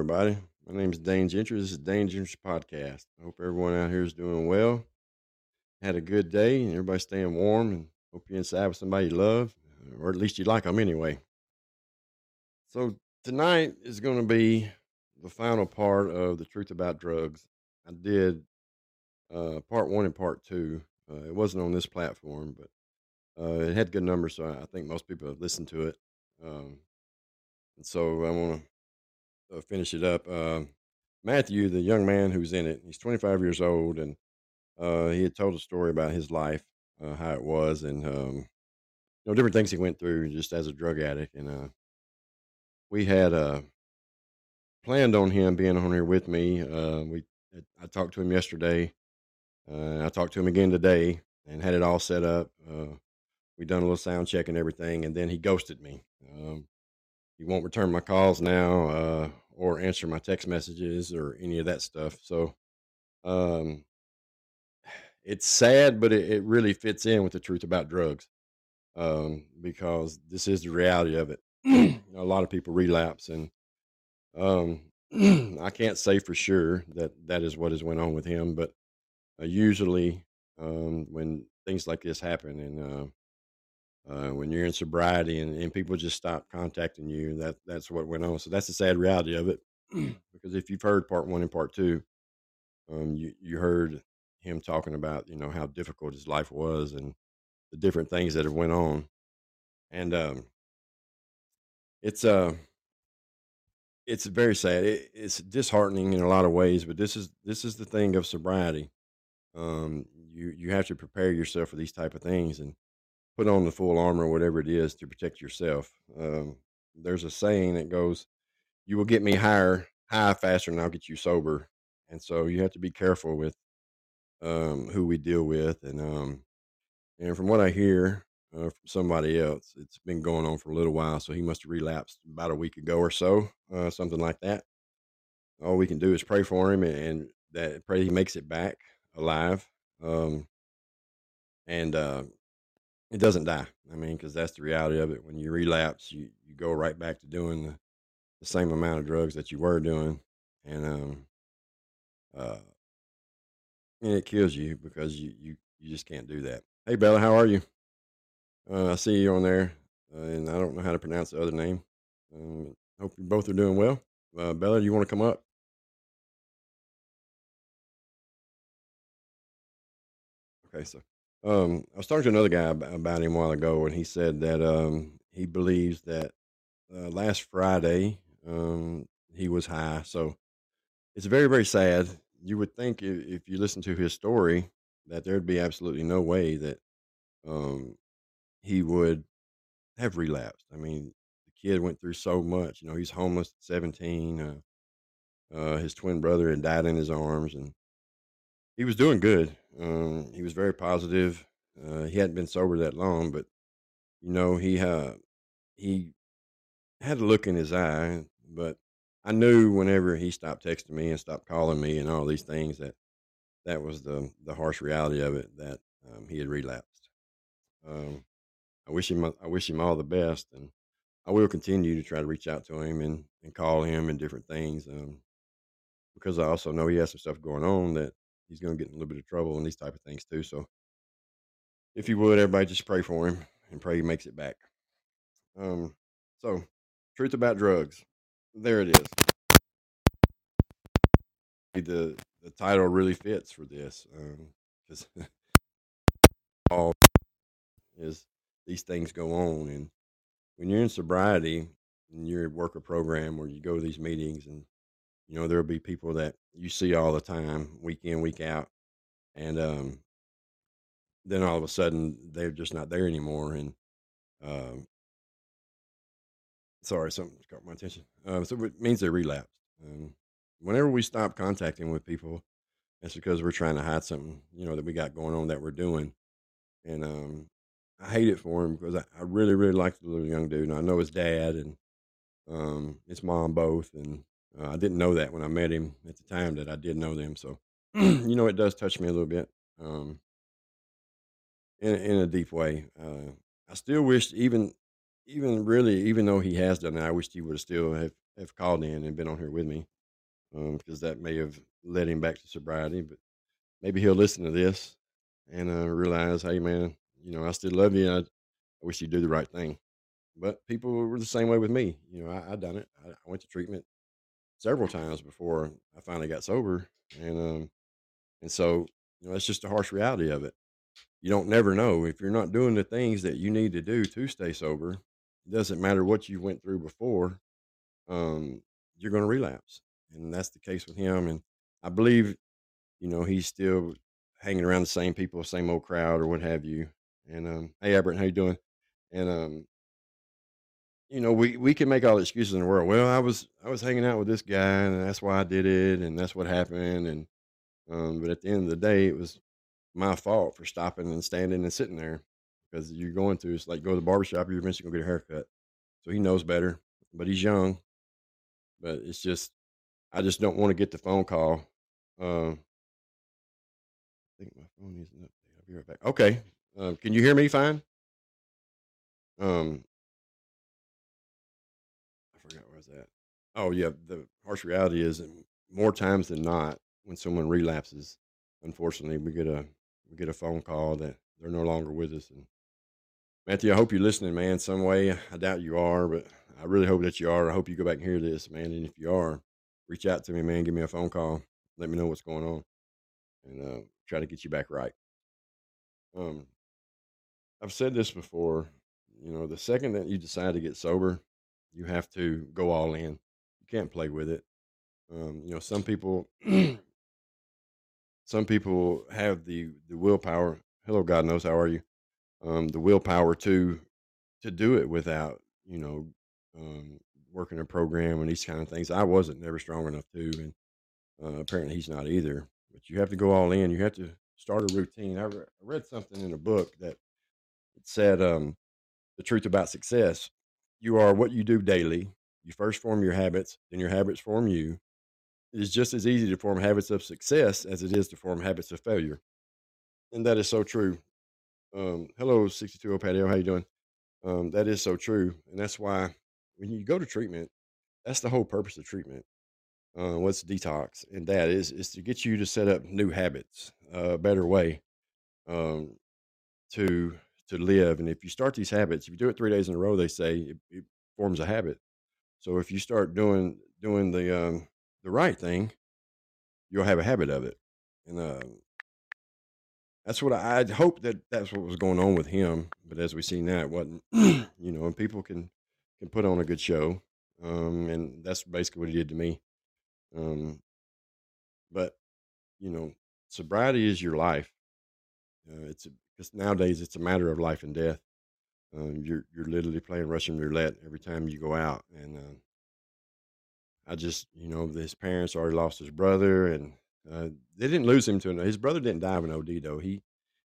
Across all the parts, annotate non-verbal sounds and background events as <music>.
everybody. My name is Dane Gentry. This is Dane Gentry Podcast. I hope everyone out here is doing well. Had a good day, and everybody staying warm, and hope you're inside with somebody you love, or at least you like them anyway. So tonight is going to be the final part of the truth about drugs. I did uh, part one and part two. Uh, it wasn't on this platform, but uh, it had good numbers, so I think most people have listened to it. Um, and so I want to uh, finish it up. Uh, Matthew, the young man who's in it, he's 25 years old, and uh, he had told a story about his life, uh, how it was, and um, you know different things he went through just as a drug addict. And uh, we had planned on him being on here with me. We I talked to him yesterday. I talked to him again today, and had it all set up. We done a little sound check and everything, and then he ghosted me. Um, he won't return my calls now uh, or answer my text messages or any of that stuff. So um, it's sad, but it, it really fits in with the truth about drugs um, because this is the reality of it. <clears throat> a lot of people relapse, and um, <clears throat> I can't say for sure that that is what has went on with him, but uh, usually um, when things like this happen and uh, when you're in sobriety and, and people just stop contacting you. That that's what went on. So that's the sad reality of it. <clears throat> because if you've heard part one and part two, um, you you heard him talking about you know how difficult his life was and the different things that have went on, and um, it's uh it's very sad. It, it's disheartening in a lot of ways, but this is this is the thing of sobriety. Um, you you have to prepare yourself for these type of things, and put on the full armor, whatever it is, to protect yourself. Um, there's a saying that goes, "You will get me higher, high faster, and I'll get you sober." And so you have to be careful with um, who we deal with, and um, and from what I hear uh, from somebody else, it's been going on for a little while. So he must have relapsed about a week ago or so, uh, something like that. All we can do is pray for him and, and that pray he makes it back alive. Um, and uh, it doesn't die. I mean, because that's the reality of it. When you relapse, you, you go right back to doing the, the same amount of drugs that you were doing, and um, uh, and it kills you because you you you just can't do that. Hey Bella, how are you? Uh, I see you on there, uh, and I don't know how to pronounce the other name. Um, hope you both are doing well. Uh, Bella, you want to come up? Okay, so um, I was talking to another guy about him a while ago, and he said that um, he believes that uh, last Friday um, he was high. So it's very, very sad. You would think if, if you listen to his story that there'd be absolutely no way that um, he would have relapsed. I mean, the kid went through so much. You know, he's homeless at 17. Uh, uh, his twin brother had died in his arms, and he was doing good. Um, he was very positive. Uh, he hadn't been sober that long, but you know he uh, he had a look in his eye. But I knew whenever he stopped texting me and stopped calling me and all these things that that was the the harsh reality of it that um, he had relapsed. Um, I wish him I wish him all the best, and I will continue to try to reach out to him and, and call him and different things. Um, because I also know he has some stuff going on that he's going to get in a little bit of trouble and these type of things too. So if you would, everybody just pray for him and pray he makes it back. Um, so truth about drugs. There it is. The the title really fits for this because um, <laughs> all is these things go on and when you're in sobriety and you're at work a program or you go to these meetings and you know, there'll be people that you see all the time, week in, week out, and um, then all of a sudden they're just not there anymore. And um, sorry, something caught my attention. Um, so it means they relapsed. Um, whenever we stop contacting with people, it's because we're trying to hide something, you know, that we got going on that we're doing. And um, I hate it for him because I, I really, really like the little young dude. And I know his dad and um, his mom both, and uh, I didn't know that when I met him at the time that I did know them. So, <clears throat> you know, it does touch me a little bit um, in, in a deep way. Uh, I still wish, even, even really, even though he has done that, I wish he would have still have, have called in and been on here with me because um, that may have led him back to sobriety. But maybe he'll listen to this and uh, realize, hey, man, you know, I still love you. I, I wish you'd do the right thing. But people were the same way with me. You know, I, I done it. I, I went to treatment several times before I finally got sober, and um, and so you know, it's just a harsh reality of it. You don't never know if you're not doing the things that you need to do to stay sober. It doesn't matter what you went through before. Um, you're going to relapse, and that's the case with him. And I believe, you know, he's still hanging around the same people, same old crowd, or what have you. And um, hey, Albert, how you doing? And um, you know, we we can make all the excuses in the world. Well, I was I was hanging out with this guy, and that's why I did it, and that's what happened. And um, but at the end of the day, it was my fault for stopping and standing and sitting there because you're going to it's like go to the barbershop, you're eventually gonna get a haircut. So he knows better, but he's young. But it's just I just don't want to get the phone call. Um, I think my phone an update. I'll be right back. Okay. Um, can you hear me fine? Um, I forgot where I was at. Oh yeah, the harsh reality is that more times than not, when someone relapses, unfortunately, we get a we get a phone call that they're no longer with us. And Matthew, I hope you're listening, man. Some way, I doubt you are, but I really hope that you are. I hope you go back and hear this, man. And if you are, reach out to me, man. Give me a phone call. Let me know what's going on, and uh, try to get you back right. Um, I've said this before. You know, the second that you decide to get sober, you have to go all in. Can't play with it. Um, you know, some people, <clears throat> some people have the the willpower. Hello, God knows how are you? Um, the willpower to to do it without you know um, working a program and these kind of things. I wasn't never strong enough to, and uh, apparently he's not either. But you have to go all in. You have to start a routine. I, re- I read something in a book that said um, the truth about success. You are what you do daily. You first form your habits, then your habits form you. It is just as easy to form habits of success as it is to form habits of failure, and that is so true. Um, hello, sixty two O patio. How you doing? Um, that is so true, and that's why when you go to treatment, that's the whole purpose of treatment. Uh, what's detox, and that is is to get you to set up new habits, a better way um, to to live. And if you start these habits, if you do it three days in a row, they say it, it forms a habit. So if you start doing doing the um, the right thing, you'll have a habit of it, and uh, that's what I, I hope that that's what was going on with him. But as we see now, it wasn't. <clears throat> you know, and people can can put on a good show, um, and that's basically what he did to me. Um, but you know, sobriety is your life. Uh, it's because nowadays it's a matter of life and death. Um, you're you're literally playing Russian roulette every time you go out, and uh, I just you know his parents already lost his brother, and uh, they didn't lose him to his brother didn't die of an OD though. He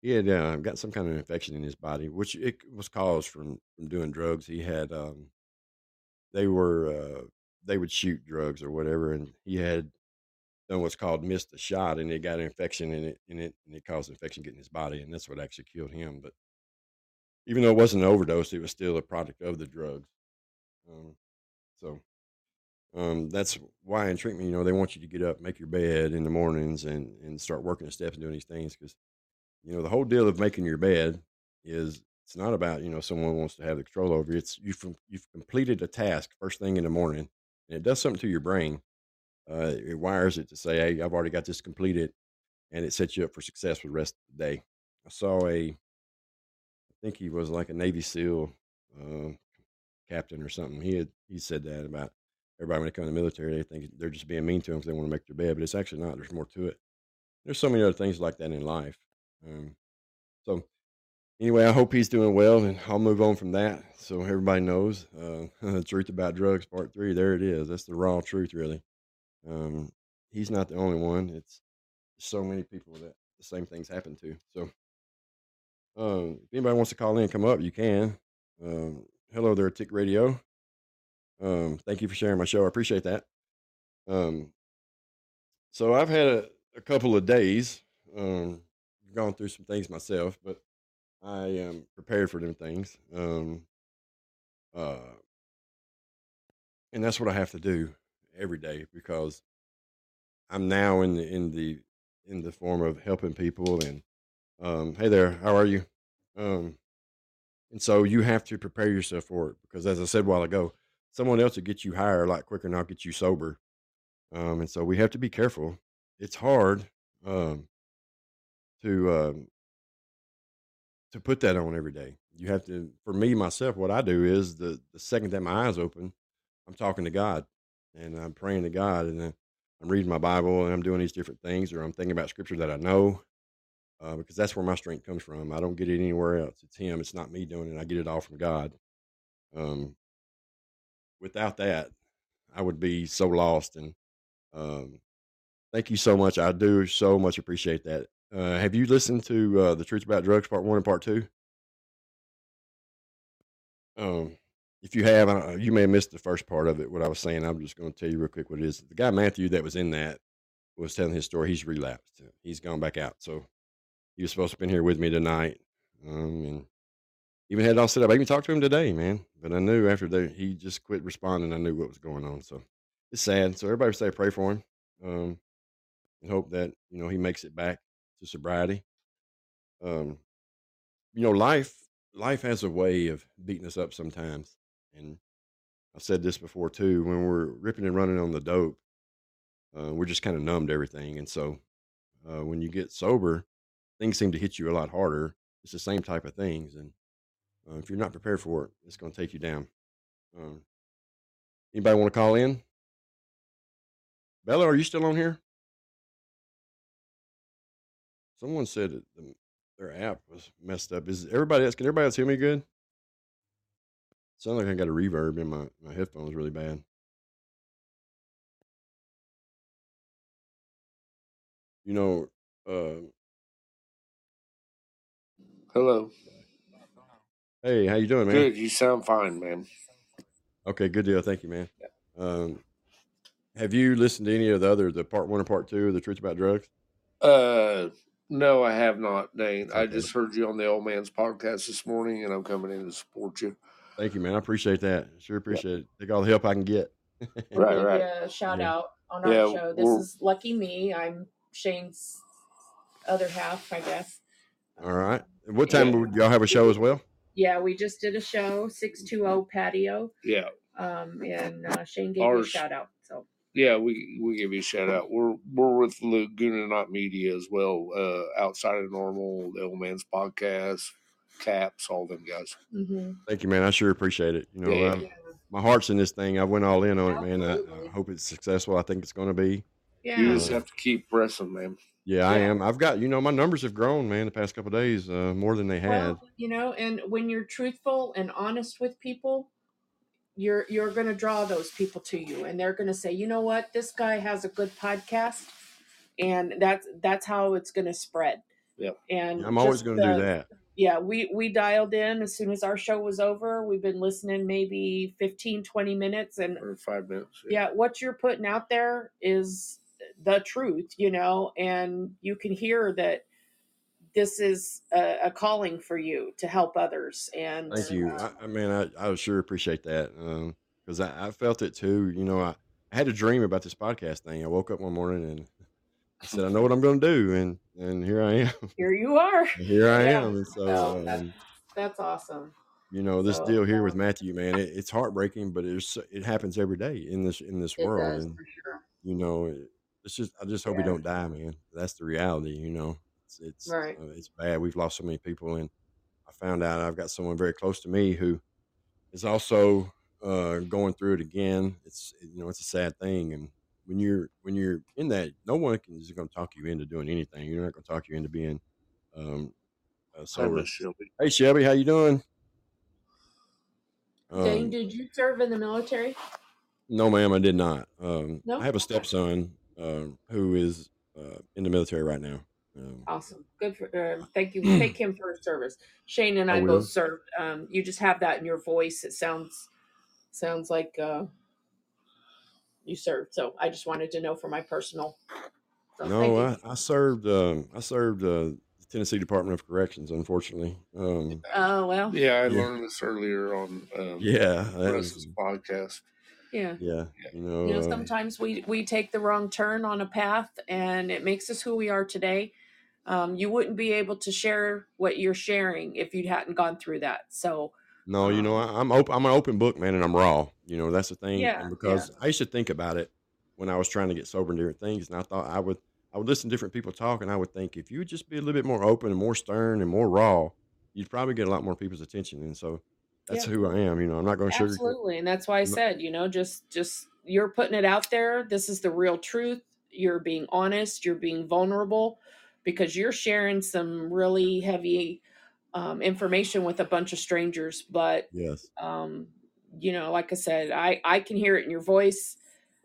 he had uh, got some kind of infection in his body, which it was caused from from doing drugs. He had um, they were uh, they would shoot drugs or whatever, and he had done what's called missed a shot, and it got an infection in it, in it, and it caused infection getting his body, and that's what actually killed him. But even though it wasn't an overdose, it was still a product of the drugs. Um, so um, that's why in treatment, you know, they want you to get up, make your bed in the mornings, and and start working the steps and doing these things because you know the whole deal of making your bed is it's not about you know someone wants to have the control over you. It's you've you've completed a task first thing in the morning, and it does something to your brain. Uh, it wires it to say, "Hey, I've already got this completed," and it sets you up for success for the rest of the day. I saw a, think he was like a Navy SEAL uh, captain or something. He had he said that about everybody when they come in the military, they think they're just being mean to them because they want to make their bed, but it's actually not. There's more to it. There's so many other things like that in life. Um, so anyway, I hope he's doing well, and I'll move on from that so everybody knows uh, <laughs> the truth about drugs, part three. There it is. That's the raw truth, really. Um, he's not the only one. It's so many people that the same things happen to. So, um, if anybody wants to call in, come up, you can. Um, hello there, Tick Radio. Um, thank you for sharing my show. I appreciate that. Um, so I've had a, a couple of days, um, gone through some things myself, but I am prepared for them things. Um, uh, and that's what I have to do every day because I'm now in the in the in the form of helping people and um, hey there, how are you? Um, and so you have to prepare yourself for it because, as I said a while ago, someone else will get you higher a lot quicker and I'll get you sober. Um, and so we have to be careful. It's hard um, to um, to put that on every day. You have to. For me myself, what I do is the the second that my eyes open, I'm talking to God and I'm praying to God and I'm reading my Bible and I'm doing these different things or I'm thinking about scripture that I know uh, because that's where my strength comes from. I don't get it anywhere else. It's Him. It's not me doing it. I get it all from God. Um, without that, I would be so lost. And um, thank you so much. I do so much appreciate that. Uh, have you listened to uh, the Truth About Drugs Part One and Part Two? Um, if you have, uh, you may have missed the first part of it. What I was saying, I'm just going to tell you real quick what it is. The guy Matthew that was in that was telling his story. He's relapsed. He's gone back out. So he was supposed to be here with me tonight, um, and even had it all set up. I even talked to him today, man. But I knew after he just quit responding. I knew what was going on. So it's sad. So everybody say pray for him, um, and hope that you know he makes it back to sobriety. Um, you know, life life has a way of beating us up sometimes, and I've said this before too. When we're ripping and running on the dope, uh, we're just kind of numb to everything, and so uh, when you get sober, things seem to hit you a lot harder. It's the same type of things, and uh, if you're not prepared for it, it's going to take you down. Um, anybody want to call in? Bella, are you still on here? Someone said that the, their app was messed up. Is everybody else? Can everybody else hear me good? Sounds like I got a reverb in my my headphones really bad. You know, uh, Hello. hey, how you doing, man? Good. You sound fine, man. Okay, good deal. Thank you, man. Um, have you listened to any of the other, the part one or part two of the Truth About Drugs? Uh, no, I have not, Dane. I just heard you on the old man's podcast this morning, and I'm coming in to support you. Thank you, man. I appreciate that. Sure appreciate it. Take all the help I can get. Right, right. you a shout Yeah. out on our Yeah, show. This is Lucky Me. I'm Shane's other half, I guess. All right. And What time Yeah. would y'all have a show as well? Yeah, we just did a show, 620 Patio. Yeah, Um, and uh, Shane gave you a shout out. So yeah. We we give you a shout out. We're we're with Laguna Not Media as well. Uh, outside of normal, the old man's podcast, Caps, all them guys. mhm. Thank you, man. I sure appreciate it. You know, Yeah. I'm- my heart's in this thing. I went all in on it, man. I, I hope it's successful. I think it's going to be. yeah. You just have to keep pressing, man. Yeah, I am. I've got, you know, my numbers have grown, man, the past couple of days, uh, more than they had. Well, you know, and when you're truthful and honest with people, you're you're going to draw those people to you, and they're going to say, you know what, this guy has a good podcast, and that's that's how it's going to spread. Yeah, And I'm always going to do that. yeah we we dialed in as soon as our show was over we've been listening maybe 15 20 minutes and Or five minutes. yeah what you're putting out there is the truth you know and you can hear that this is a, a calling for you to help others and Thank you. I, I mean, I, I sure appreciate that because I, I felt it too. You know, I, I had a dream about this podcast thing. I woke up one morning and I said, I know what I'm going to do. And, and here I am. <laughs> here you are here I Yeah. am. And so, No, that- um, that's awesome you know, this So, deal here with um, Matthew, man, it, it's heartbreaking, but it's, it happens every day in this, in this world. does and, sure you know, it- it's just, I just hope Yeah. don't die, man. That's the reality, you know, it's, it's, Right. uh, it's bad. We've lost so many people. And I found out I've got someone very close to me who is also uh, going through it again. It's, you know, it's a sad thing. And when you're, when you're in that, no one can, is going to talk you into doing anything. You're not going to talk you into being, um, uh, sober. Shelby. Hey Shelby, how you doing? Dane, Um, did you serve in the military no, ma'am, I did not. Um, No? I have a stepson um, who is uh, in the military right now. Um, Awesome. Good for uh, <clears throat> thank you. Thank him for his service. Shane and I I both served. Um, you just have that in your voice. It sounds sounds like uh, you served. So I just wanted to know for my personal. So no. I, I served. Um, I served uh, the Tennessee Department of Corrections. Unfortunately, um, Oh well. Yeah, I Yeah. learned this earlier on um, yeah, that Russ's podcast. Yeah. Yeah, you know, You know, uh, sometimes we we take the wrong turn on a path, and it makes us who we are today. Um, you wouldn't be able to share what you're sharing if you hadn't gone through that. So, no, you know, um, I, I'm open. I'm an open book, man, and I'm raw. You know, that's the thing. yeah, And yeah, because I used to think about it when I was trying to get sober and different things, and I thought I would, I would listen to different people talk, and I would think if you would just be a little bit more open and more stern and more raw, you'd probably get a lot more people's attention. And so that's yeah. who I am. You know, I'm not going to sugarcoat. Absolutely. And that's why I said, you know, just just you're putting it out there. This is the real truth. You're being honest, you're being vulnerable because you're sharing some really heavy um, information with a bunch of strangers, but Yes. um, you know, like I said, I I can hear it in your voice.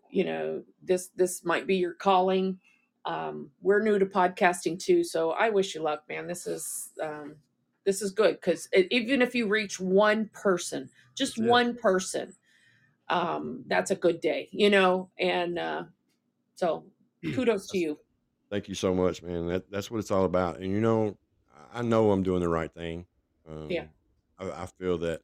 You know, this this might be your calling. Um, we're new to podcasting too, so I wish you luck, man. This is um, this is good because even if you reach one person, just it. one person, um, that's a good day, you know. And uh, so, <clears throat> kudos to you. thank you so much, man. That that's what it's all about. And you know, I know I'm doing the right thing. Yeah, Um, I, I feel that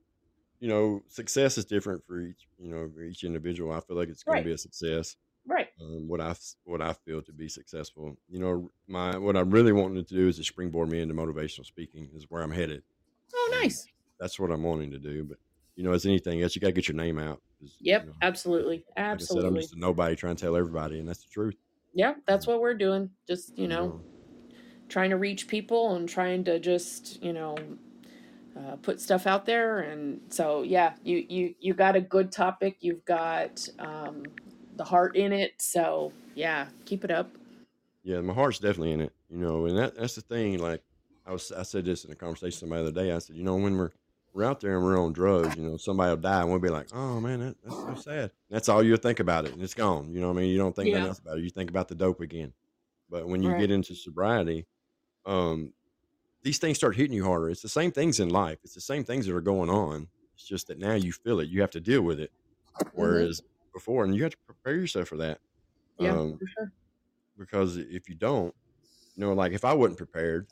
you know success is different for each you know for each individual. I feel like it's going to be a success. Right. Um, what I what I feel to be successful. You know, my what I'm really wanting to do is to springboard me into motivational speaking. Is where I'm headed. Oh, Um, nice. that's what I'm wanting to do. But you know, as anything else, you got to get your name out. 'cause, you Yep, know, absolutely, like I I'm just a nobody trying to tell everybody, and that's the truth. Yeah, that's what we're doing. Just you know, know, trying to reach people and trying to just you know uh, put stuff out there and so yeah you you you got a good topic you've got um, the heart in it so yeah keep it up Yeah, my heart's definitely in it, you know, and that that's the thing. Like I was, I said this in a conversation somebody the other day. I said, you know, when we're we're out there and we're on drugs, you know, somebody will die and we'll be like, oh man, that, that's so sad. That's all you'll think about it, and it's gone. You know, what I mean, you don't think nothing yeah else about it. You think about the dope again. But when you right get into sobriety, um, these things start hitting you harder. It's the same things in life. It's the same things that are going on. It's just that now you feel it. You have to deal with it. hmm Whereas before, and you have to prepare yourself for that. yeah Um, for sure because if you don't, you know, like if I wasn't prepared,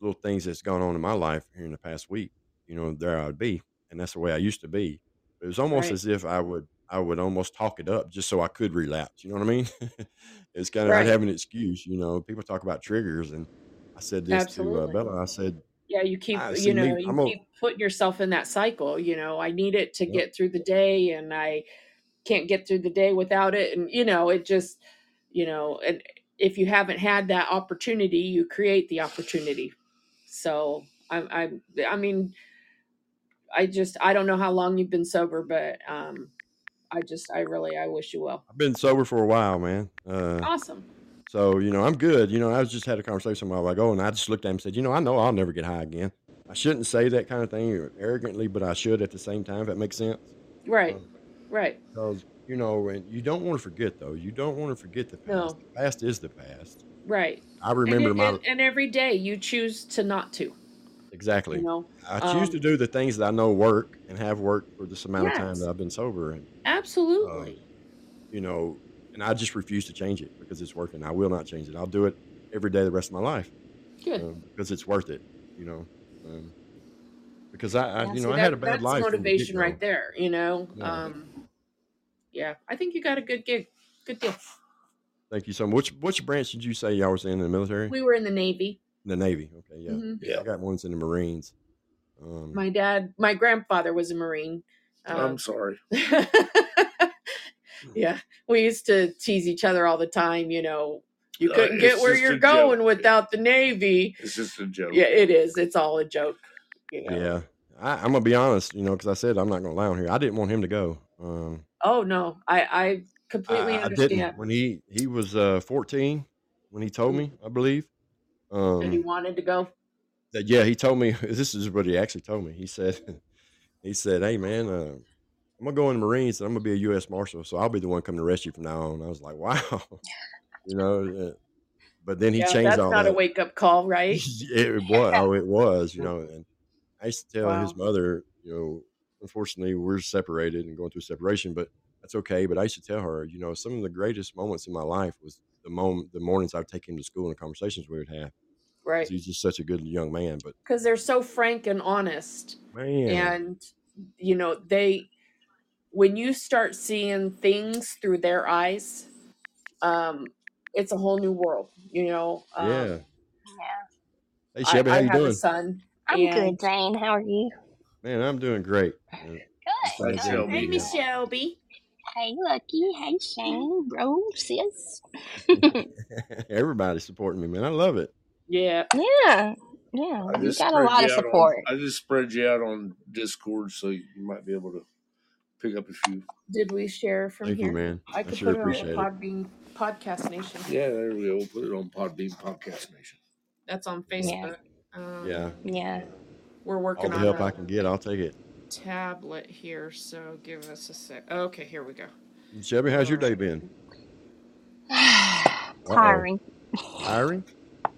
little things that's gone on in my life here in the past week, you know, there I would be, and that's the way I used to be. It was almost right as if I would, I would almost talk it up just so I could relapse. You know what I mean? <laughs> it's kind of I'd right have an excuse. You know, people talk about triggers, and I said this to uh, Bella. I said, yeah you keep I you know me. you I'm a keep putting yourself in that cycle you know i need it to yep, get through the day and i can't get through the day without it and you know it just you know and if you haven't had that opportunity you create the opportunity so i i i mean i just i don't know how long you've been sober but um i just i really i wish you well I've been sober for a while, man. Uh, awesome so you know, I'm good. You know, I was just had a conversation a while ago, and I just looked at him and said, you know, I know I'll never get high again. I shouldn't say that kind of thing arrogantly, but I should at the same time. If that makes sense. right Um, right because you know, and you don't want to forget though. You don't want to forget the past. no The past is the past. right I and remember it, my and, and every day you choose to not to you exactly. know I choose to um do the things that I know work and have worked for this amount of time that I've been sober, and absolutely you know, and I just refuse to change it because it's working. I will not change it. I'll do it every day the rest of my life good um, because it's worth it. You know, um, because I, I you see know, I had a bad that's life from the motivation right there you know Yeah. um yeah i think you got a good gig good deal Thank you so much. Which which branch did you say y'all was in, in the military? we were in the navy The Navy. Okay, yeah. hmm Yeah. I got ones in the Marines. Um, my dad my grandfather was a marine um I'm sorry. <laughs> yeah we used to tease each other all the time you know you Uh, couldn't get where you're a joke. going without the navy It's just a joke. yeah it is it's all a joke you know Yeah, I, I'm gonna be honest, you know, because I said I'm not gonna lie on here. I didn't want him to go. Um, oh no i i I, completely I I understand didn't when he he was uh 14 when he told me, I believe. and he Um, wanted to go that yeah, he told me <laughs> this is what he actually told me. He said <laughs> he said, "Hey man, uh, I'm gonna go in the Marines and I'm gonna be a U.S. Marshal, so I'll be the one coming to arrest you from now on." I was like, <laughs> "Wow," you know. Uh, but then he yeah changed that's all not a wake up call right it was oh, it was, you know. And I used to tell his mother, you know, unfortunately we're separated and going through a separation, but that's okay. But I used to tell her, you know, some of the greatest moments in my life was the moment, the mornings I'd take him to school and the conversations we would have. right he's just such a good young man. But because they're so frank and honest man, and you know they when you start seeing things through their eyes, um, it's a whole new world. You know. Um, yeah. Yeah. Hey I, Shelby, how I you have doing? a son, I'm and good, Dane. How are you? Man, I'm doing great. Good. Just trying to Thanks, get Shelby. hey, Miss Shelby. Hey, Lucky. Hey, Shane. Bro, sis. <laughs> uh, everybody supporting me, man. I love it. Yeah. yeah. Yeah. I You got a lot of out on. support. I just spread you out on Discord, so you might be able to pick up a few. Did we share from Thank you, here? man. I I could sure put it on the appreciate it. Podbean Podcast Nation. Yeah, there we go. We'll put it on Podbean Podcast Nation. That's on Yeah. Facebook. Um, Yeah. Yeah. We're All working the on help I a can get, I'll take it. tablet here, so give us a sec. Okay, here we go. Shelby, how's your All day right. been? <sighs> Uh oh. Tiring. Tiring?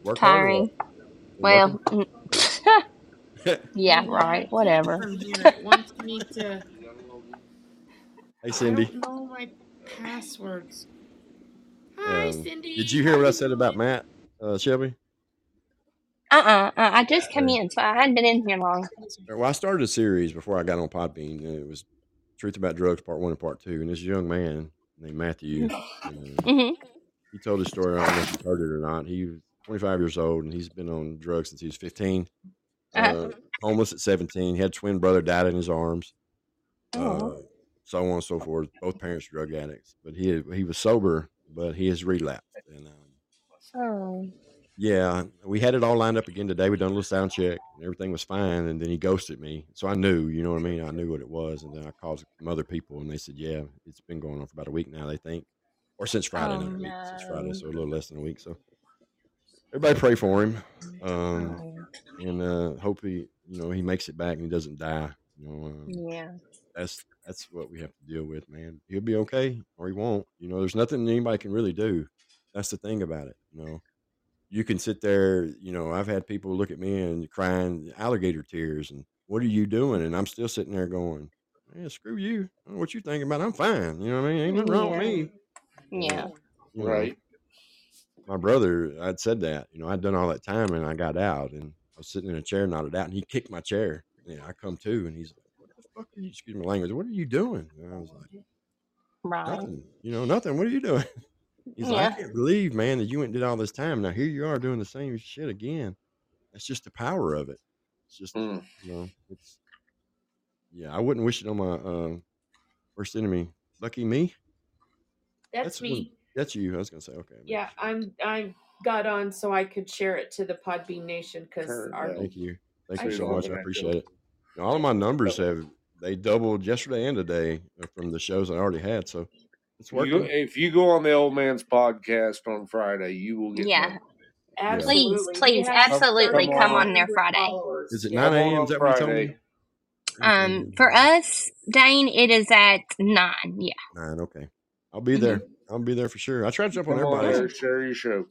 Work hard or Tiring. what? You Well, working? mm, yeah, <laughs> Yeah, right. can't Whatever. from here. It wants me to. <laughs> Hey I Cindy. don't know my passwords. Hi, Um, Cindy. did you hear How what I you said about doing? Matt, uh, Shelby? Uh-uh. uh, I just come Okay. in, so I hadn't been in here long. Well, I started a series before I got on Podbean, and it was Truth About Drugs Part One and Part Two. And this young man named Matthew, uh, hmm he told his story. I don't know if you've heard it or not. He was 25 years old, and he's been on drugs since he was 15. Uh, Uh, homeless at 17. He had a twin brother died in his arms. oh. Uh, so on and so forth. Both parents drug addicts, but he he was sober, but he has relapsed. And um, Oh. Yeah, we had it all lined up again today. We done a little sound check, and everything was fine. And then he ghosted me, so I knew, you know what I mean. I knew what it was, and then I called some other people, and they said, "Yeah, it's been going on for about a week now." They think, or since Friday, Oh not a week, since Friday, so a little less than a week. So everybody pray for him, um, and uh, hope he, you know, he makes it back and he doesn't die. You know, um, Yeah. that's that's what we have to deal with, man. He'll be okay, or he won't. You know, there's nothing anybody can really do. That's the thing about it. You know, you can sit there. You know, I've had people look at me and crying alligator tears, and what are you doing? And I'm still sitting there going, "Man, screw you. I don't know what you thinking about. I'm fine. You know what I mean? Ain't nothing wrong with Yeah. me." Yeah. Uh, you know, Right. my brother, I'd said that. You know, I'd done all that time, and I got out, and I was sitting in a chair, nodded out, and he kicked my chair. And I come to, and he's like, "What the fuck are you? Excuse my language. What are you doing?" And I was like. Right. Nothing. You know, nothing. What are you doing? <laughs> He's like, I can't believe, man, that you went and did all this time. Now here you are doing the same shit again. That's just the power of it. It's just, Mm. you know, it's yeah. I wouldn't wish it on my uh, worst enemy. Lucky me. That's That's what- me. That's you. I was gonna say, okay. Yeah, I'm. I got on so I could share it to the Podbean Nation because our down. Thank you. Thank I you So you so don't much. I appreciate it. You all of my numbers have they doubled yesterday and today uh, from the shows I already had. So it's You, if you go on the old man's podcast on Friday, you will get Yeah. numbers. absolutely. Please, please, have absolutely come come on. on there Friday. Is it Yeah. nine a.m.? on Is that what you told me? Friday. Um, for us, Dane, it is at nine. Yeah. Nine. Okay. I'll be there. I'll be there for sure. I try to jump on Come on everybody's. there, share your show.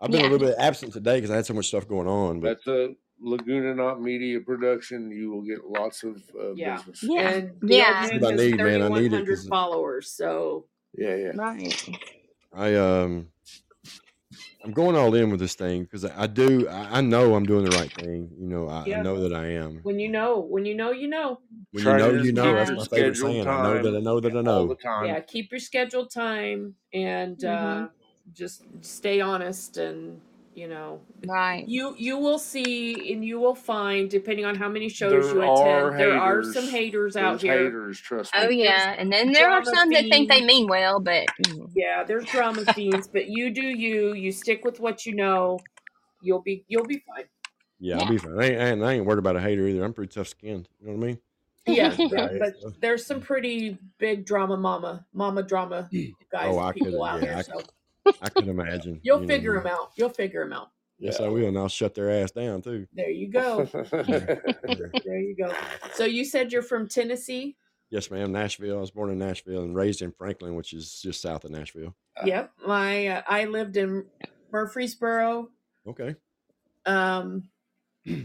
I've been Yeah. a little bit absent today because I had so much stuff going on. But That's a Laguna Not Media production. You will get lots of uh, Yeah. business. Yeah. And the Yeah. That's what I news has need, man. I need it followers. So Yeah, yeah. Right. I um, I'm going all in with this thing because I, I do. I, I know I'm doing the right thing. You know, I, Yeah. I know that I am. when you know, when you know, you know. When Try you know, you know. That's my favorite scheduled saying. I know that I know that I know. yeah, keep your scheduled time and uh, Mhm. just stay honest and you know Right. you you will see and you will find depending on how many shows There you are attend there are some haters out There's here haters, trust me. Oh yeah, and then there are drama some that think they mean well, but yeah there's drama fiends but you do you you stick with what you know you'll be you'll be fine Yeah, I'll be fine. I ain't, I ain't, worried about a hater either. I'm pretty tough skinned. You know what I mean? yeah, <laughs> yeah Yeah, but there's some pretty big drama mama mama drama <clears throat> guys Oh, I people could. out Yeah, there I, so I can imagine. you'll you know. figure them out you'll figure them out Yes, I will, and I'll shut their ass down too. there you go <laughs> <laughs> there you go so you said you're from tennessee Yes, ma'am. Nashville. I was born in Nashville and raised in Franklin, which is just south of Nashville. Yep, my uh, I lived in Murfreesboro, Okay. um,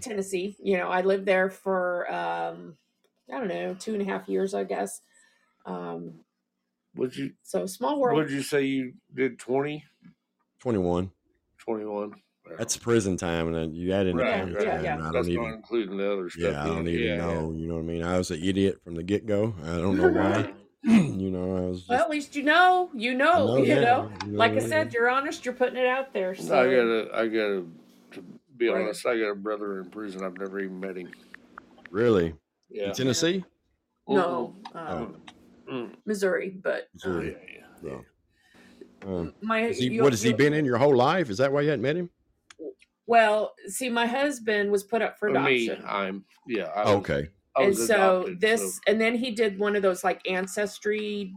Tennessee. You know, I lived there for um, I don't know two and a half years, I guess. Um, would you so small world. would you say you did 20, 21. 21? That's prison time, and then you add in the Right, county right. time. Yeah, I That's don't not even. including the other stuff. Yeah, I don't even Yeah, know. You know what I mean? I was an idiot from the get go. I don't know why. <laughs> <clears throat> you know, I was just, Well, at least you know, you know, know you know. you Like I know, said, you're honest. You're putting it out there. I gotta, I gotta, to be Right. honest, I got a brother in prison. I've never even met him. really in Yeah. Tennessee. no, Oh, Mm. Missouri, but Oh, um, Missouri. yeah, yeah. Um, my is he, you- what has he been in your whole life? Is that why you hadn't met him? Well, see, my husband was put up for For me, adoption. I'm, yeah. I was, Okay. I and so adopted, this so- and then he did one of those like ancestry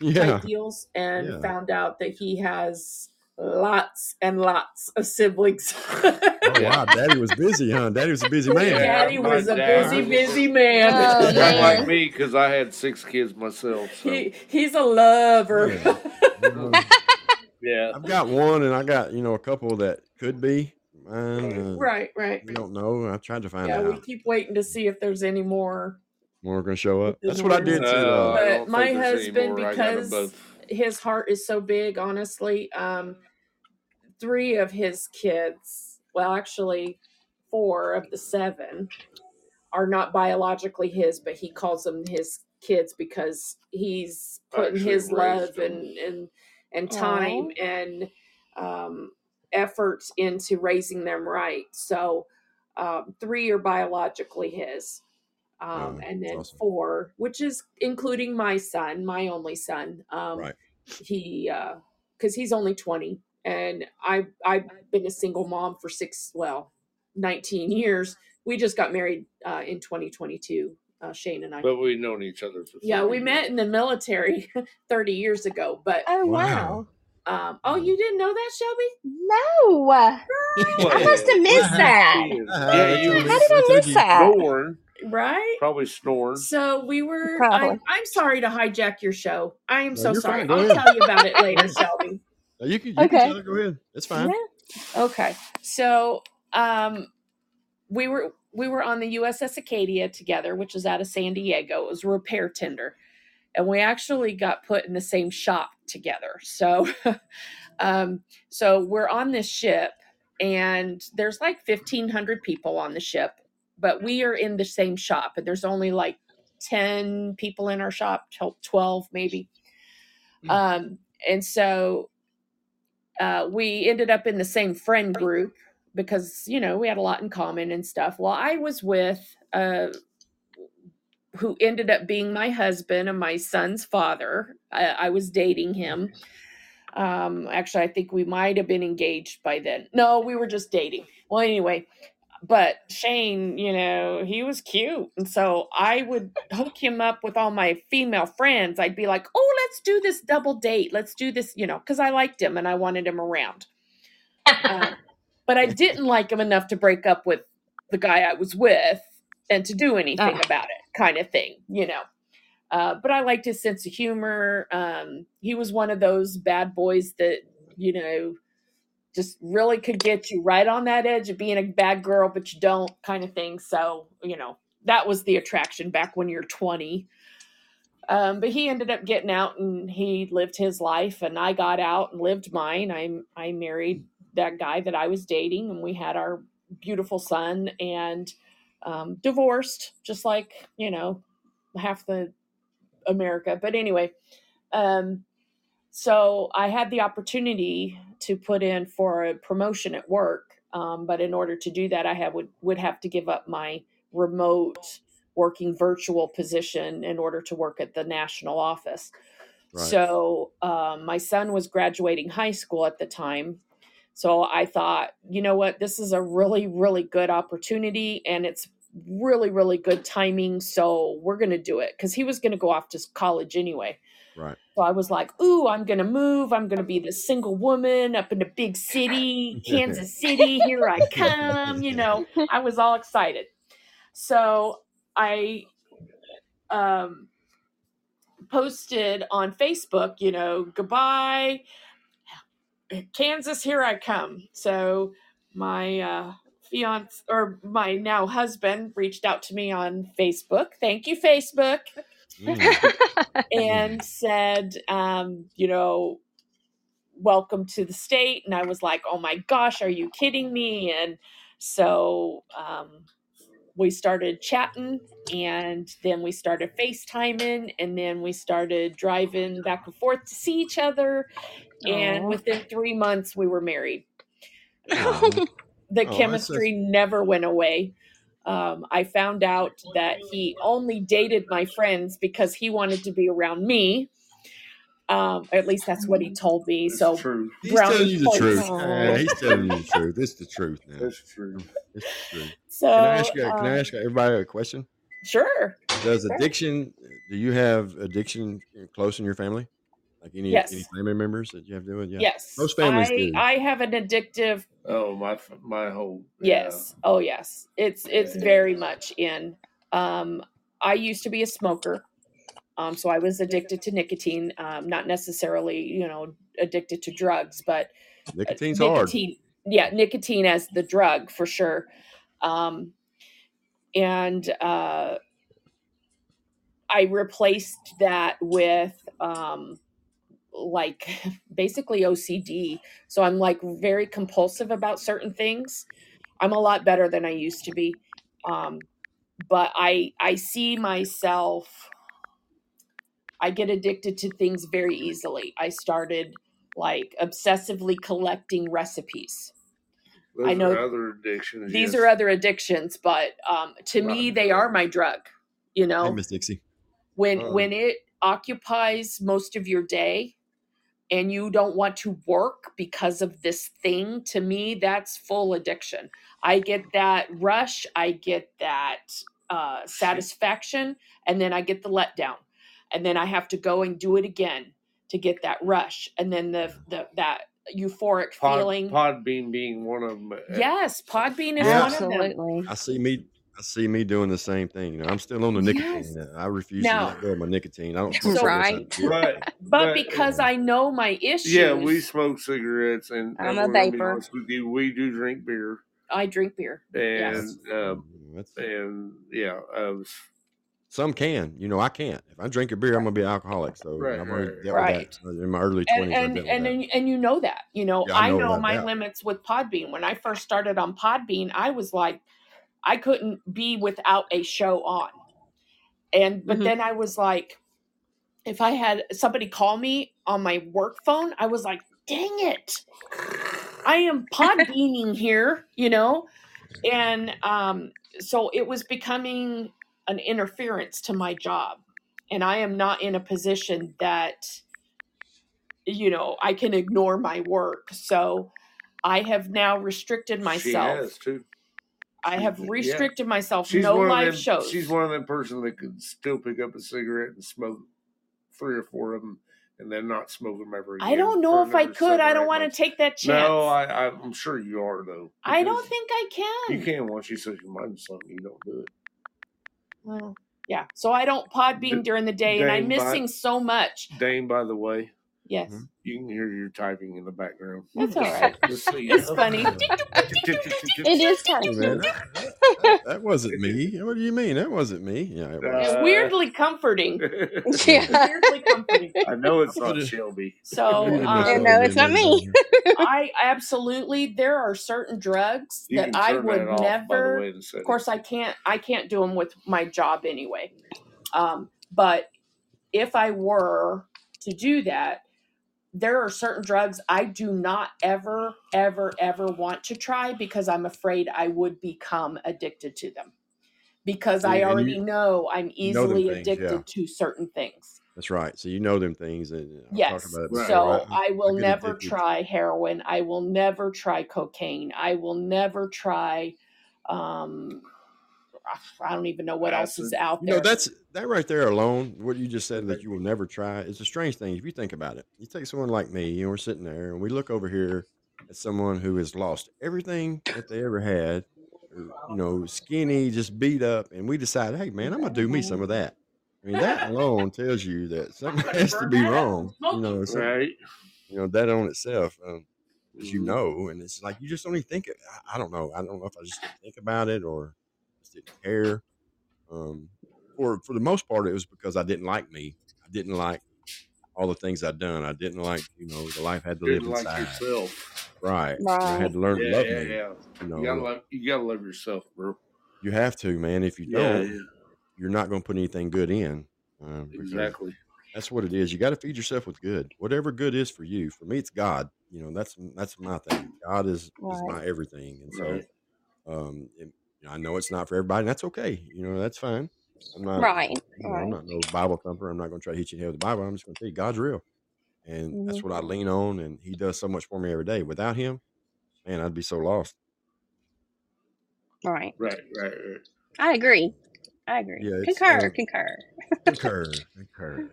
Yeah. type deals and Yeah. found out that he has lots and lots of siblings. <laughs> Oh wow, Daddy was busy, huh? Daddy was a busy man. Daddy my was a busy, busy man. Oh, Not man. like me, because I had six kids myself. So. he he's a lover. Yeah. Um, <laughs> yeah. I've got one, and I got you know a couple that could be mine. Uh, right, right. We don't know. I tried to find out. Yeah, we keep waiting to see if there's any more. More going to show up. That's what I world. did to. No, Uh, I But my think there's any husband, more. I got 'em because his heart is so big, honestly. Um, three of his kids, well, actually, four of the seven are not biologically his, but he calls them his kids because he's putting Actually his love them. and and and time and um, efforts into raising them right. So um, three are biologically his. Um, Oh, and then awesome. four, which is including my son, my only son. Um, Right. He, because he's only 20, and I I've been a single mom for six, well, 19 years. We just got married uh, in 2022, uh, Shane and I. But we've known each other for yeah, we years. met in the military <laughs> 30 years ago. But Oh Wow. wow. um, oh, you didn't know that, Shelby? No. I Well, must have missed that. Yeah, you How did I miss that? snoring. Right. Probably snoring. So we were. I'm, I'm sorry to hijack your show. I am No, so sorry. fine. I'll tell you about it later, <laughs> Shelby. You can, you Okay. can. Go ahead. It's fine. Yeah. Okay. So um we were we were on the USS Acadia together, which is out of San Diego. It was a repair tender. And we actually got put in the same shop together. So <laughs> um so we're on this ship and there's like 1500 people on the ship, but we are in the same shop and there's only like 10 people in our shop, 12 maybe. Um and so uh, we ended up in the same friend group because you know we had a lot in common and stuff. Well, I was with uh, who ended up being my husband and my son's father. I, I was dating him. Um, actually, I think we might have been engaged by then. No, we were just dating. Well, anyway, but Shane, you know, he was cute. And so I would hook him up with all my female friends. I'd be like, oh, let's do this double date. Let's do this, you know, because I liked him and I wanted him around. Uh, <laughs> but I didn't like him enough to break up with the guy I was with and to do anything about it, kind of thing, you know. Uh, but I liked his sense of humor. Um, he was one of those bad boys that, you know, just really could get you right on that edge of being a bad girl, but you don't kind of thing. So, you know, that was the attraction back when you're 20. Um, but he ended up getting out and he lived his life and I got out and lived mine. I I married that guy that I was dating and we had our beautiful son and um, divorced, just like, you know, half the America. But anyway, um, so I had the opportunity to put in for a promotion at work. Um, but in order to do that, I have, would, would have to give up my remote working virtual position in order to work at the national office. Right. So um, my son was graduating high school at the time. So I thought, you know what, this is a really, really good opportunity and it's really, really good timing. So we're going to do it because he was going to go off to college anyway. Right. So I was like, ooh, I'm going to move. I'm going to be the single woman up in a big city, Kansas City. Here I <laughs> come. You know, I was all excited. So I um, posted on Facebook, you know, goodbye, Kansas, here I come. So my uh, fiance or my now husband reached out to me on Facebook. Thank you, Facebook Mm. <laughs> and said, um, you know, welcome to the state. And I was like, oh my gosh, are you kidding me? And so um, we started chatting and then we started FaceTiming and then we started driving back and forth to see each other. And within three months, we were married. Aw. The Oh, that's chemistry never went away. Um, I found out that he only dated my friends because he wanted to be around me. Um, at least that's what he told me. That's So true. He's brownie telling you the points. truth. Aw. Yeah, he's telling you the truth. It's the truth now. That's true. It's the truth. So Can I ask you? Can I um, ask everybody a question? sure. Does Sure. addiction? Do you have addiction close in your family? Like any any family members that you have to do it? Yeah. Yes. Most families I do. I have an addictive Oh my my whole yeah. yes. Oh yes. It's it's Yeah. very much in. Um I used to be a smoker. Um so I was addicted to nicotine, um not necessarily, you know, addicted to drugs, but uh, Nicotine's hard. nicotine yeah, nicotine as the drug for sure. Um and uh I replaced that with um like <laughs> basically OCD. So I'm like very compulsive about certain things. I'm a lot better than I used to be. Um but I I see myself I get addicted to things very easily. I started like obsessively collecting recipes. Those I know are other addictions. These yes. are other addictions, but um to me Right. they are my drug. You know, Hey, Miss Dixie. when Um, when it occupies most of your day and you don't want to work because of this thing to me that's full addiction i get that rush i get that uh, satisfaction and then i get the letdown and then i have to go and do it again to get that rush and then the, the that euphoric Pod, feeling Podbean being one of them. uh, yes podbean is Yeah. one of them Absolutely. I see me. I see me doing the same thing. You know, I'm still on the nicotine. Yes. Uh, I refuse Now- to let go of my nicotine. I don't <laughs> smoke So- Right. Right. but But- because i know my issues Yeah, we smoke cigarettes and, I'm and a we're gonna be vapor. with you, we do drink beer i drink beer and Yes. uh, That's- and yeah, uh, some can. You know, I can't. If I drink a beer, I'm gonna be an alcoholic. So Right, I've already right, dealt right. with that in my early twenties. and and, and and you know that you know Yeah, I I know know, my doubt. limits with Podbean. When I first started on Podbean, I was like, I couldn't be without a show on, and but Mhm. then I was like, if I had somebody call me on my work phone, I was like, dang it, I am pod <laughs> Podbeaning here, you know, and um, so it was becoming an interference to my job, and I am not in a position that you know, I can ignore my work. So I have now restricted she myself. has too. I have Yeah. restricted myself. She's no live them, shows. She's one of them person that could still pick up a cigarette and smoke three or four of them and then not smoke them ever again. I don't know if I could. I don't want to take that chance. No, I, I'm sure you are though. I don't think I can. you can once you set your mind to something. You don't do it. Well, yeah. So I don't Podbean during the day, and I'm missing so much. Dane, by the way, Yes, Mhm. you can hear your typing in the background. that's all right. Just It's funny. <laughs> It is Hey, kind man, that, that- that wasn't me. <laughs> What do you mean? That wasn't me. Yeah, it was. Uh, weirdly comforting. <laughs> Yeah. weirdly comforting. I know it's not Shelby. So You didn't um, know no, it's not me. I absolutely there are certain drugs You that I would that off, never way, in the settings. of course i can't i can't do them with my job anyway um, but if i were to do that there are certain drugs i do not ever ever ever want to try because i'm afraid i would become addicted to them because i Yeah, already you- know i'm you know easily things, addicted yeah. to certain things That's right. So you know them things. And talked Yes. about it Right, So before. I will get never addicted. try heroin. I will never try cocaine. I will never try. Um, I don't even know what else is Acid. out You there. know, that's that right there alone. What you just said that you will never try is a strange thing. If you think about it, you take someone like me, and we're sitting there, and we look over here at someone who has lost everything that they ever had, you know, skinny, just beat up, and we decide, hey, man, I'm gonna do me some of that. I mean, that alone tells you that something has to be wrong. You know, some- Right? you know that on itself, um, as you Mhm. know, and it's like you just don't even think. It, I, I don't know. I don't know if I just think about it or just didn't care. Um, for for the most part, it was because I didn't like me. I didn't like all the things I'd done. I didn't like you know the life I had to live Didn't like inside. yourself. right. I had to learn Yeah, to love yeah, me. yeah. You know, You gotta love. You gotta love yourself, bro. You have to, man. If you don't, yeah, you're not going to put anything good in. Um, exactly. That's what it is. You got to feed yourself with good, whatever good is for you. For me, it's God. You know, that's that's my thing. God is is my everything, and so Right. um, it, I know it's not for everybody. And that's okay. You know, that's fine. I'm not. Right. You know, I'm not no Bible thumper. I'm not going to try to hit you in the head with the Bible. I'm just going to tell you God's real, and that's hmm what I lean on. And He does so much for me every day. Without Him, man, I'd be so lost. Right. Right, right, right. I agree. I agree. Yeah, Concur. uh, Concur. concur, <laughs> concur.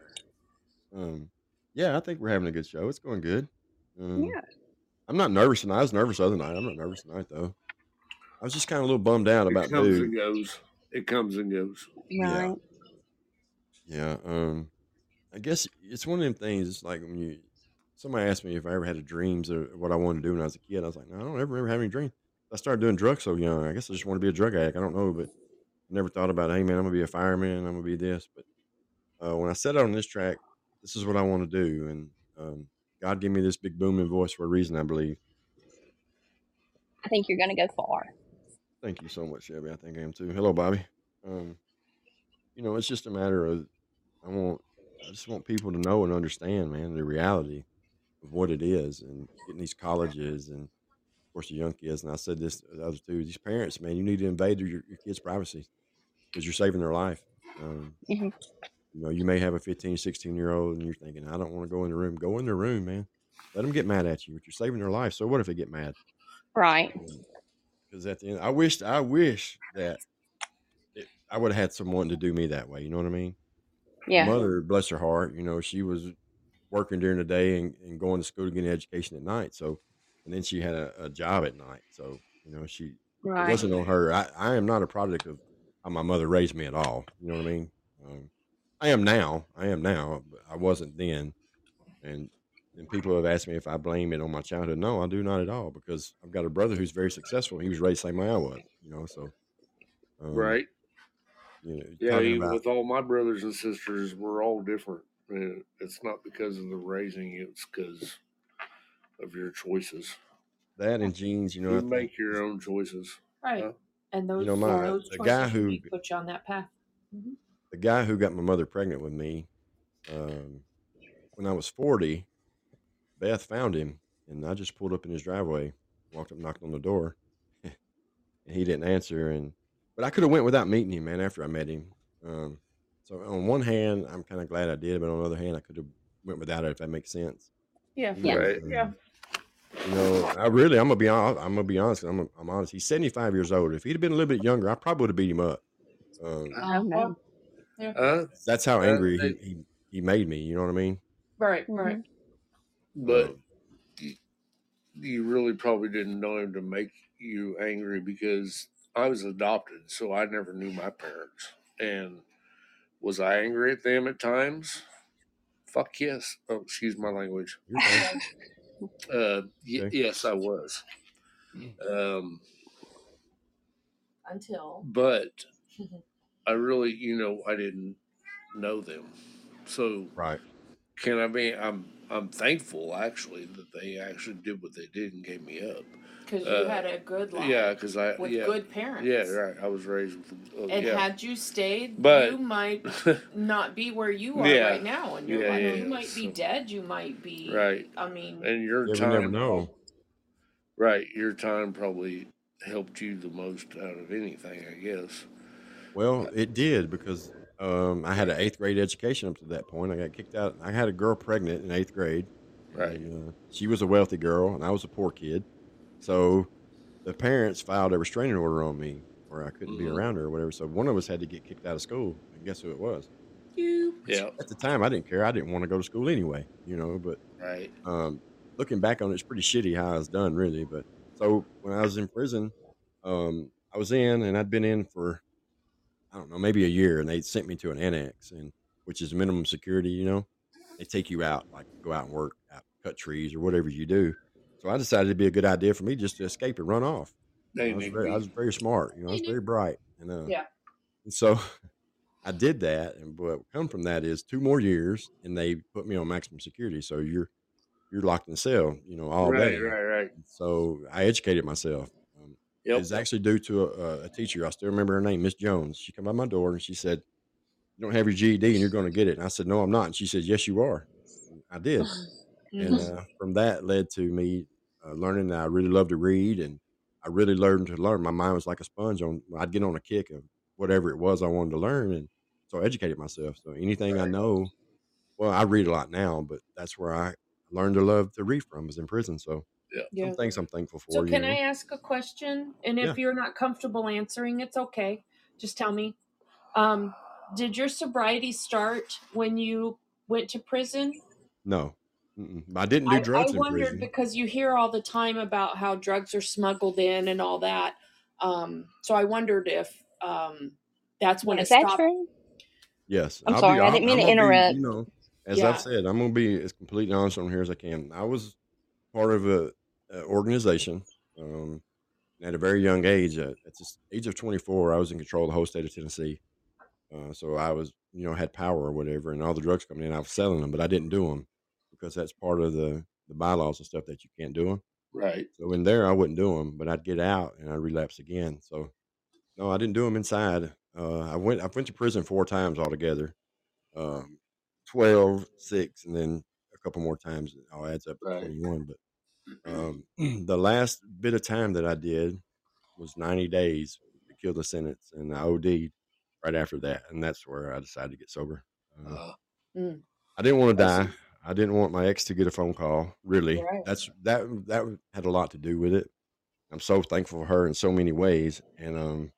Um, yeah, I think we're having a good show. It's going good. Um, Yeah. I'm not nervous tonight. I was nervous the other night. I'm not nervous tonight though. I was just kind of a little bummed out about It comes dude. and goes. It comes and goes. Yeah, Right. yeah. Um, I guess it's one of them things. It's like when you somebody asked me if I ever had a dreams or what I wanted to do when I was a kid. I was like, no, I don't ever remember having a dream. I started doing drugs so young. I guess I just want to be a drug addict. I don't know, but I never thought about, hey man, I'm gonna be a fireman. I'm gonna be this. But uh, when I set out on this track, this is what I want to do, and um, God gave me this big booming voice for a reason, I believe. I think you're gonna go far. Thank you so much, Shelby. I think I am too. Hello, Bobby. Um, you know, it's just a matter of I want I just want people to know and understand, man, the reality of what it is and getting these colleges and of course the young kids. And I said this to the other two, these parents, man, you need to invade your, your kids' privacy because you're saving their life. Um, hmm you know, you may have a 15, 16 year old and you're thinking, I don't want to go in the room. Go in the room, man. Let them get mad at you, but you're saving their life. So what if they get mad? Right. Because at the end, I wished, I wish that it, I would have had someone to do me that way. You know what I mean? My Yeah. mother, bless her heart, you know, she was working during the day and, and going to school to get an education at night. So, and then she had a, a job at night. So, you know, she, Right. wasn't on her. I, I am not a product of how my mother raised me at all. You know what I mean? Um, I am now. I am now. But I wasn't then. And and people have asked me if I blame it on my childhood. No, I do not at all because I've got a brother who's very successful. He was raised the same way I was. You know, so um, Right. You know, Yeah, even about with all my brothers and sisters, we're all different. And it's not because of the raising, it's because of your choices. that and genes. You know, I You think, make your own choices. Right. Huh? And those, you know, my- those the guy who- put you on that path. Mhm. the guy who got my mother pregnant with me, um, when I was forty, Beth found him, and I just pulled up in his driveway, walked up, knocked on the door, <laughs> and he didn't answer. And but I could have went without meeting him, man. After I met him, um, so on one hand, I'm kind of glad I did, but on the other hand, I could have went without it if that makes sense. Yeah. Yeah. Right. Yeah. You know, I really, I'm gonna be honest. I'm gonna be honest. I'm, I'm honest. He's 75 years old. If he'd have been a little bit younger, I probably would have beat him up. Um, Oh no. Yeah. Huh? that's how Uh, angry he, they- he he made me. You know what I mean? Right. Right. But Um, y- you really probably didn't know him to make you angry because I was adopted, so I never knew my parents. And was I angry at them at times? Fuck yes. Oh, excuse my language. <laughs> Uh, y- Okay. yes, I was. Um, Until. but <laughs> I really, you know, I didn't know them. So Right. can I be? I'm I'm thankful actually that they actually did what they did and gave me up. Because you Uh, had a good life. Yeah, because I With yeah good parents. yeah right. I was raised with uh, And yeah. had you stayed, But- you might <laughs> not be where you are Yeah. right now in your Yeah, life. yeah, you yeah. might be dead. You might be. right, I mean. and your Yeah, we time never know. right your time probably helped you the most out of anything, I guess. Well, it did because um, I had an eighth grade education up to that point. I got kicked out. I had a girl pregnant in eighth grade. Right. And, uh, she was a wealthy girl, and I was a poor kid. So the parents filed a restraining order on me where I couldn't be Mhm. around her or whatever. So one of us had to get kicked out of school. And guess who it was? You. Yeah, At the time, I didn't care. I didn't want to go to school anyway, you know. But right. um, looking back on it, it's pretty shitty how I was done, really. But so when I was in prison, um, I was in, and I'd been in for I don't know, maybe a year, and they sent me to an annex, and which is minimum security. You know, they take you out, like go out and work, out, cut trees, or whatever you do. So I decided it'd be a good idea for me just to escape and run off. I was very, I was very smart. You know, I was very bright, and uh, Yeah. and so <laughs> I did that, and what come from that is two more years, and they put me on maximum security. So you're you're locked in the cell, you know, all right, day. Right, right, right. So I educated myself. Yep. is actually due to a, a teacher. I still remember her name, Miss Jones. She came by my door and she said, "You don't have your GED and you're going to get it." And I said, "No, I'm not." And she said, "Yes, you are." And I <laughs> did, and Mhm. uh, from that led to me uh, learning that I really love to read, and I really learned to learn. My mind was like a sponge. On I'd get on a kick of whatever it was I wanted to learn, and so I educated myself. So anything I know, well, I read a lot now, but that's where I learned to love to read from. Was in prison, so Yeah. some things I'm thankful for. So you can know? I ask a question? And if Yeah. you're not comfortable answering, it's okay. Just tell me. Um, did your sobriety start when you went to prison? No, Mm-mm. I didn't do I, I drugs in wondered prison. because you hear all the time about how drugs are smuggled in and all that. Um, so I wondered if um, that's when Yeah, it is that stopped. true? Yes, I'm I'll sorry, be. I didn't mean I'm to gonna be. interrupt. You know, as Yeah. I've said, I'm gonna be as completely honest on here as I can. I was part of a, a organization um, at a very young age. At, at the age of 24, I was in control of the whole state of Tennessee. Uh, so I was, you know, had power or whatever, and all the drugs coming in, I was selling them, but I didn't do them because that's part of the the bylaws and stuff that you can't do them. Right. So in there, I wouldn't do them, but I'd get out and I'd relapse again. So no, I didn't do them inside. Uh, I went I went to prison four times altogether. Um, 12, 6, and then a couple more times. It all adds up to Right. 21. But um, <clears throat> the last bit of time that I did was 90 days to kill the sentence, and I OD'd right after that. And that's where I decided to get sober. Uh, Mm. I didn't want to die. I didn't want my ex to get a phone call. Really, Right. that's that that had a lot to do with it. I'm so thankful for her in so many ways, and um,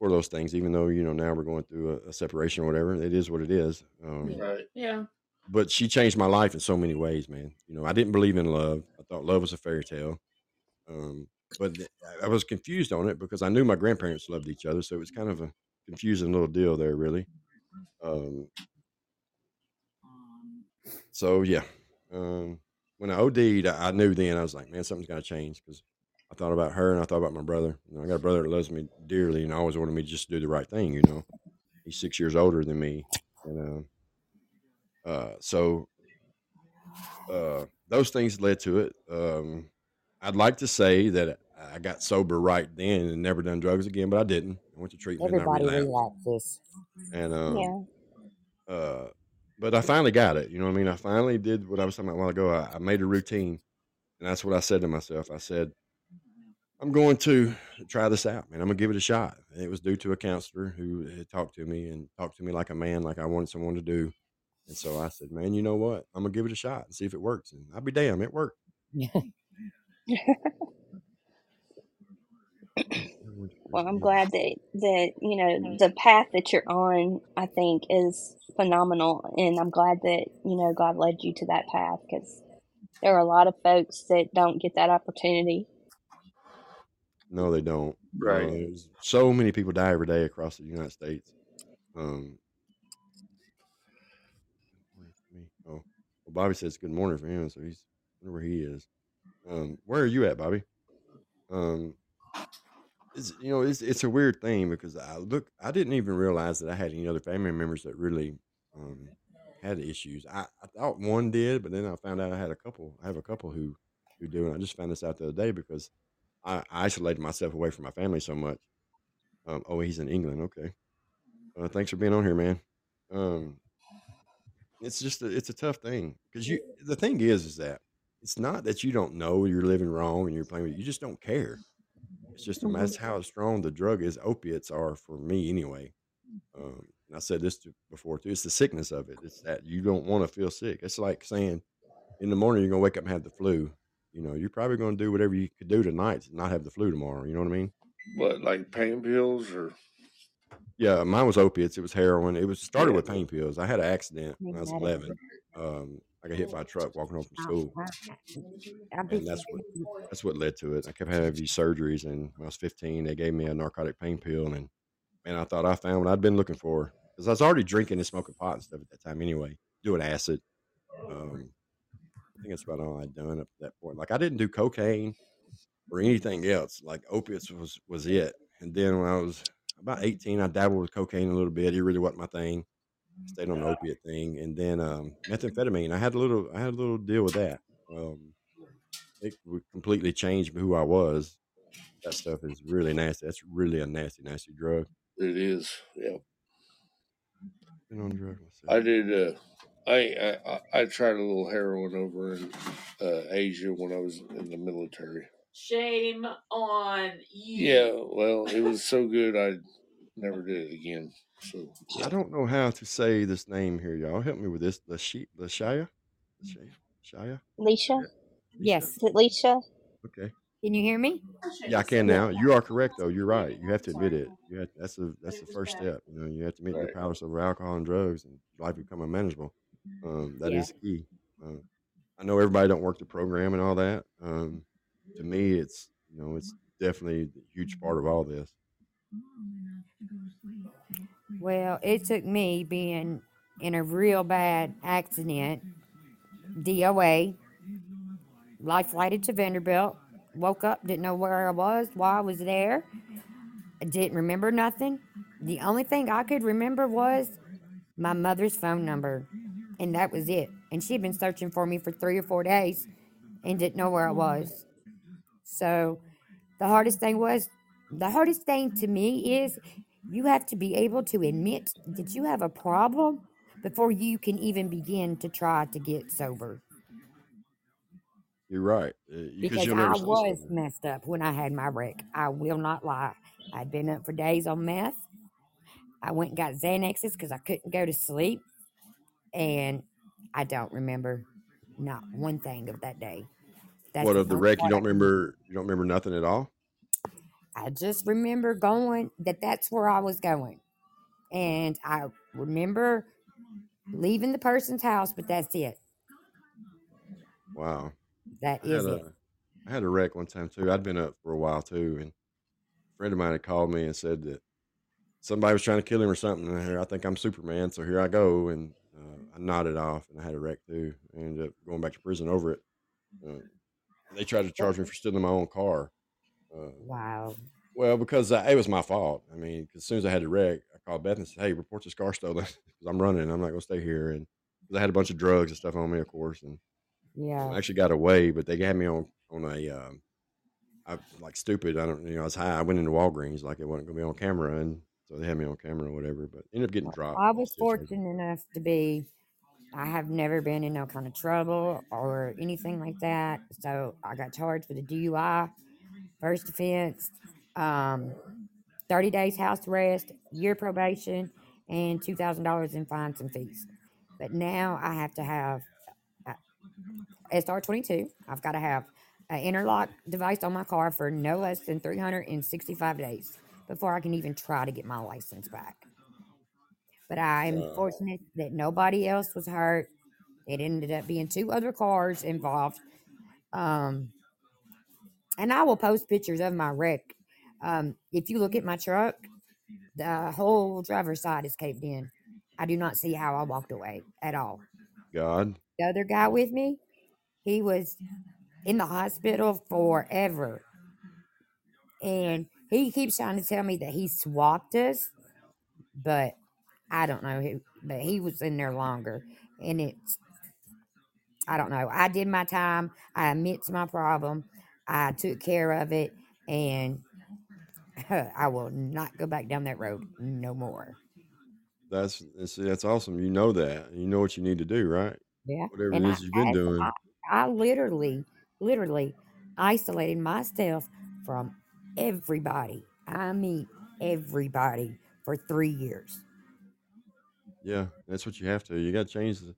for those things. Even though you know now we're going through a, a separation or whatever, it is what it is. Um, right. Yeah. But she changed my life in so many ways, man. You know, I didn't believe in love. I thought love was a fairy tale. Um, but I was confused on it because I knew my grandparents loved each other, so it was kind of a confusing little deal there, really. Um, so yeah, um, when I OD'd, I I knew then I was like, man, something's got to change because I thought about her and I thought about my brother. You know, I got a brother that loves me dearly and always wanted me to just do the right thing. You know, he's six years older than me, and uh, uh, so uh, those things led to it. Um, I'd like to say that I got sober right then and never done drugs again, but I didn't. I went to treatment Everybody and I relapsed. relapses. And um, Yeah. uh, but I finally got it. You know what I mean? I finally did what I was talking about a while ago. I, I made a routine, and that's what I said to myself. I said, I'm going to try this out, man. I'm gonna give it a shot. And it was due to a counselor who had talked to me and talked to me like a man, like I wanted someone to do. And so I said, man, you know what? I'm gonna give it a shot and see if it works. And I'll be damn, it worked. <laughs> Well, I'm glad <laughs> that that you know the path that you're on. I think is phenomenal, and I'm glad that you know God led you to that path because there are a lot of folks that don't get that opportunity. No, they don't. Right. Uh, so many people die every day across the United States. Um, where's me? Oh, well, Bobby says good morning for him, so he's where he is. Um, where are you at, Bobby? Um, it's, you know, it's it's a weird thing because I look, I didn't even realize that I had any other family members that really um, had issues. I, I thought one did, but then I found out I had a couple. I have a couple who who do, and I just found this out the other day because I, isolated myself away from my family so much. Um, oh, he's in England. Okay. Uh, thanks for being on here, man. Um, it's just a, it's a tough thing because you. The thing is, is that it's not that you don't know you're living wrong and you're playing. with You just don't care. It's just Mhm. that's how strong the drug is. Opiates are for me anyway. Um, and I said this to, before too. It's the sickness of it. It's that you don't want to feel sick. It's like saying in the morning you're gonna wake up and have the flu. You know, you're probably gonna do whatever you could do tonight to not have the flu tomorrow. You know what I mean? What, like pain pills or? Yeah, mine was opiates. It was heroin. It was started with pain pills. I had an accident when I was Maybe that is 11. Um, I got hit by a truck walking home from school, and that's what that's what led to it. I kept having these surgeries, and when I was 15, they gave me a narcotic pain pill, and man, I thought I found what I'd been looking for because I was already drinking and smoking pot and stuff at that time anyway, doing acid. Um, I think that's about all I'd done up to that point. Like I didn't do cocaine or anything else. Like opiates was was it. And then when I was about 18, I dabbled with cocaine a little bit. It really wasn't my thing. Stayed on the opiate thing, and then um, methamphetamine. I had a little, I had a little deal with that. Um, it completely change who I was. that stuff is really nasty. That's really a nasty, nasty drug. It is. Yeah. Been on drugs I did. Uh, I, I I- I tried a little heroin over in uh, Asia when I was in the military. Shame on you. Yeah. Well, it was so good I never did it again. So I don't know how to say this name here, y'all. Help me with this. The sheep, the Shia, Shia, Leisha? Yes. Is it Leisha? Okay. Can you hear me? Yeah, I can now. You are correct though. You're right. You have to admit it. You have that's the that's the first step. You know, you have to admit your Right. powerless over alcohol and drugs, and life become unmanageable. Um, that is Yeah. key. Uh, I know everybody don't work the program and all that. Um, to me, it's you know it's definitely a huge part of all this. Well, it took me being in a real bad accident, DOA, life flighted to Vanderbilt, woke up, didn't know where I was, why I was there, didn't remember nothing. The only thing I could remember was my mother's phone number, and that was it. And she'd been searching for me for three or four days and didn't know where I was. So the hardest thing was, the hardest thing to me is you have to be able to admit that you have a problem before you can even begin to try to get sober. You're right uh, Because I was messed up when I had my wreck. I will not lie. I'd been up for days on meth. I went and got Xanaxes because I couldn't go to sleep. And I don't remember not one thing of that day. That's What of the wreck? You part don't remember. You don't remember nothing at all? I just remember going that that's where I was going. And I remember leaving the person's house, but that's it. Wow. That I is it. a I had a wreck one time too. I'd been up for a while too, and a friend of mine had called me and said that somebody was trying to kill him or something. And here, I think I'm Superman, so here I go. And uh, I nodded off, and I had a wreck too. I ended up going back to prison over it. Uh, they tried to charge me for stealing my own car. Uh, Wow. well, because I, it was my fault. I mean, 'cause as soon as I had the wreck, I called Beth and said, "Hey, report this car stolen <laughs> because I'm running. I'm not going to stay here." And I had a bunch of drugs and stuff on me, of course, and Yeah. I actually got away, but they had me on on a um, I like stupid. I don't, you know, I was high. I went into Walgreens like it wasn't gonna be on camera, and so they had me on camera or whatever. But ended up getting dropped. I was fortunate enough to be, I have never been in no kind of trouble or anything like that. So I got charged with a DUI, first offense, um, 30 days house arrest, year probation, and $2,000 in fines and fees. But now I have to have uh, SR22. I've got to have an interlock device on my car for no less than 365 days before I can even try to get my license back. But I'm Wow. fortunate that nobody else was hurt. It ended up being two other cars involved. Um, and I will post pictures of my wreck. Um, if you look at my truck, the whole driver's side is caved in. I do not see how I walked away at all. God, The other guy with me, he was in the hospital forever. And he keeps trying to tell me that he swapped us, but I don't know who, but he was in there longer. And it's, I don't know. I did my time. I admit to my problem. I took care of it. And <laughs> I will not go back down that road no more. that's that's, that's awesome. You know that. You know what you need to do, right? Yeah. Whatever And it I, you've been I, doing. I, I literally, literally isolated myself from everybody. I mean, everybody for three years. Yeah, that's what you have to. You got to change the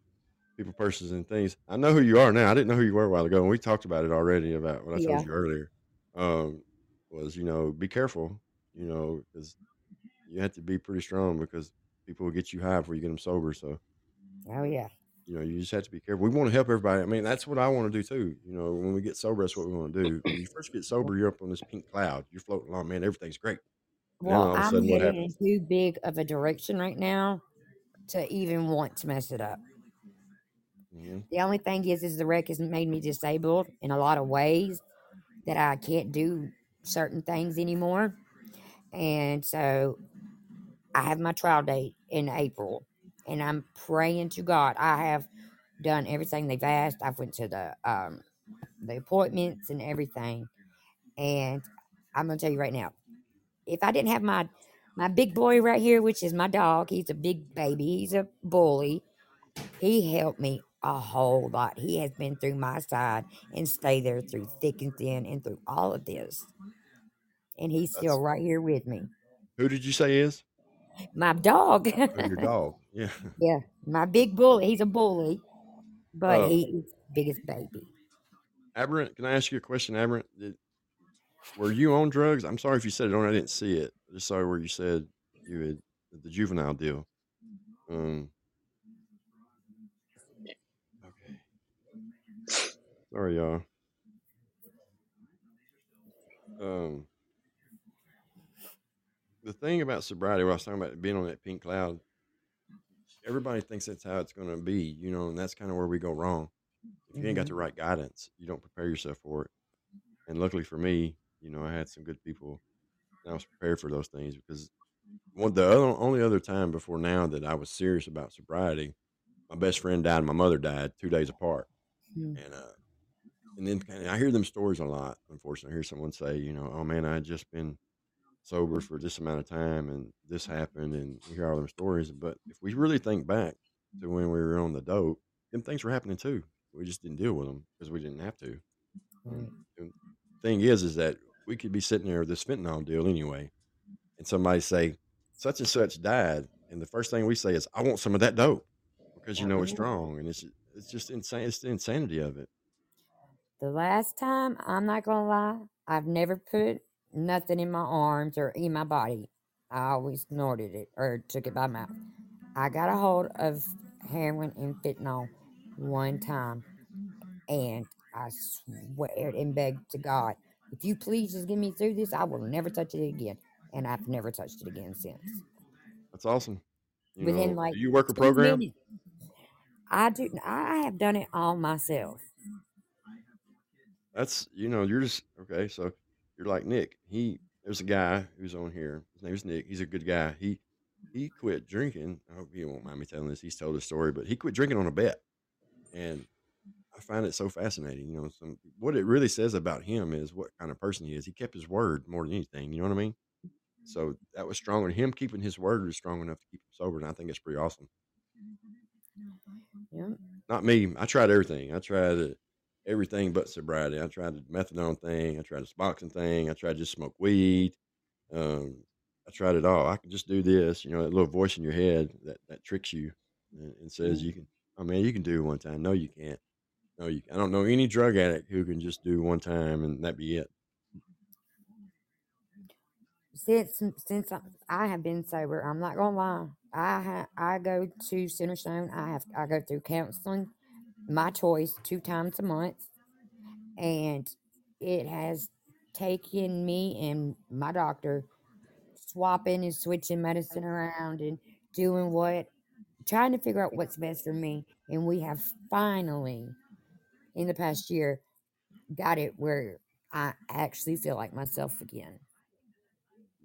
people, persons, and things. I know who you are now. I didn't know who you were a while ago, and we talked about it already about what I Yeah. told you earlier. Um, was you know be careful, you know, because you have to be pretty strong because people will get you high before you get them sober. So Oh, yeah. you know you just have to be careful. We want to help everybody. I mean, that's what I want to do too. You know, when we get sober, that's what we want to do. When you first get sober, you're up on this pink cloud. You're floating along, man. Everything's great. And then all Well, I'm headed too big of a direction right now to even want to mess it up. hmm The only thing is, is the wreck has made me disabled in a lot of ways that I can't do certain things anymore. And so I have my trial date in April, and I'm praying to God. I have done everything they've asked. I've went to the um, the appointments and everything, and I'm gonna tell you right now. If I didn't have my my big boy right here, which is my dog, he's a big baby. He's a bully. He helped me a whole lot. He has been through my side and stay there through thick and thin and through all of this. And he's still That's- right here with me. Who did you say is? My dog. Oh, your dog. Yeah. <laughs> yeah, my big bully. He's a bully, but uh, Oh. he is biggest baby. Aberrant, can I ask you a question, Aberrant? Did, were you on drugs? I'm sorry if you said it on. I didn't see it. Saw where you said you had the juvenile deal. Um. Okay. Sorry, y'all. Um. The thing about sobriety, what I was talking about being on that pink cloud, everybody thinks that's how it's going to be, you know, and that's kind of where we go wrong. If you ain't got the right guidance, you don't prepare yourself for it. And luckily for me, you know, I had some good people. I was prepared for those things because one the other, only other time before now that I was serious about sobriety, my best friend died and my mother died two days apart. Hmm. And uh, and then and I hear them stories a lot. Unfortunately, I hear someone say, you know, oh man, I had just been sober for this amount of time and this happened, and we hear all them stories. But if we really think back to when we were on the dope, them things were happening too. We just didn't deal with them because we didn't have to. And thing is, is that we could be sitting there with this fentanyl deal anyway, and somebody say such and such died, and the first thing we say is, "I want some of that dope," because you know it's strong, and it's it's just insane. It's the insanity of it. The last time, I'm not gonna lie, I've never put nothing in my arms or in my body. I always snorted it or took it by mouth. I got a hold of heroin and fentanyl one time, and I swear and begged to God, if you please just get me through this, I will never touch it again. And I've never touched it again since. That's awesome. You Within know, like do you work a program? minutes. I do. I have done it all myself. That's you know, you're just okay. So you're like Nick. He there's a guy who's on here. His name's Nick. He's a good guy. He he quit drinking. I hope he won't mind me telling this. He's told a story, but he quit drinking on a bet, and I find it so fascinating. You know, some what it really says about him is what kind of person he is. He kept his word more than anything. You know what I mean? So that was strong, and him keeping his word was strong enough to keep him sober, and I think it's pretty awesome. Yeah. Not me. I tried everything. I tried everything but sobriety. I tried the methadone thing. I tried the boxing thing. I tried to just smoke weed. Um, I tried it all. I can just do this. You know, that little voice in your head that, that tricks you and, and says you can. Oh man, you can do it one time. No, you can't. No, you. I don't know any drug addict who can just do one time and that be it. since since I, have been sober, I'm not gonna lie. I ha, I go to Centerstone. I have I go through counseling, my choice, two times a month, and it has taken me and my doctor swapping and switching medicine around and doing what, trying to figure out what's best for me. And we have finally, in the past year, got it where I actually feel like myself again.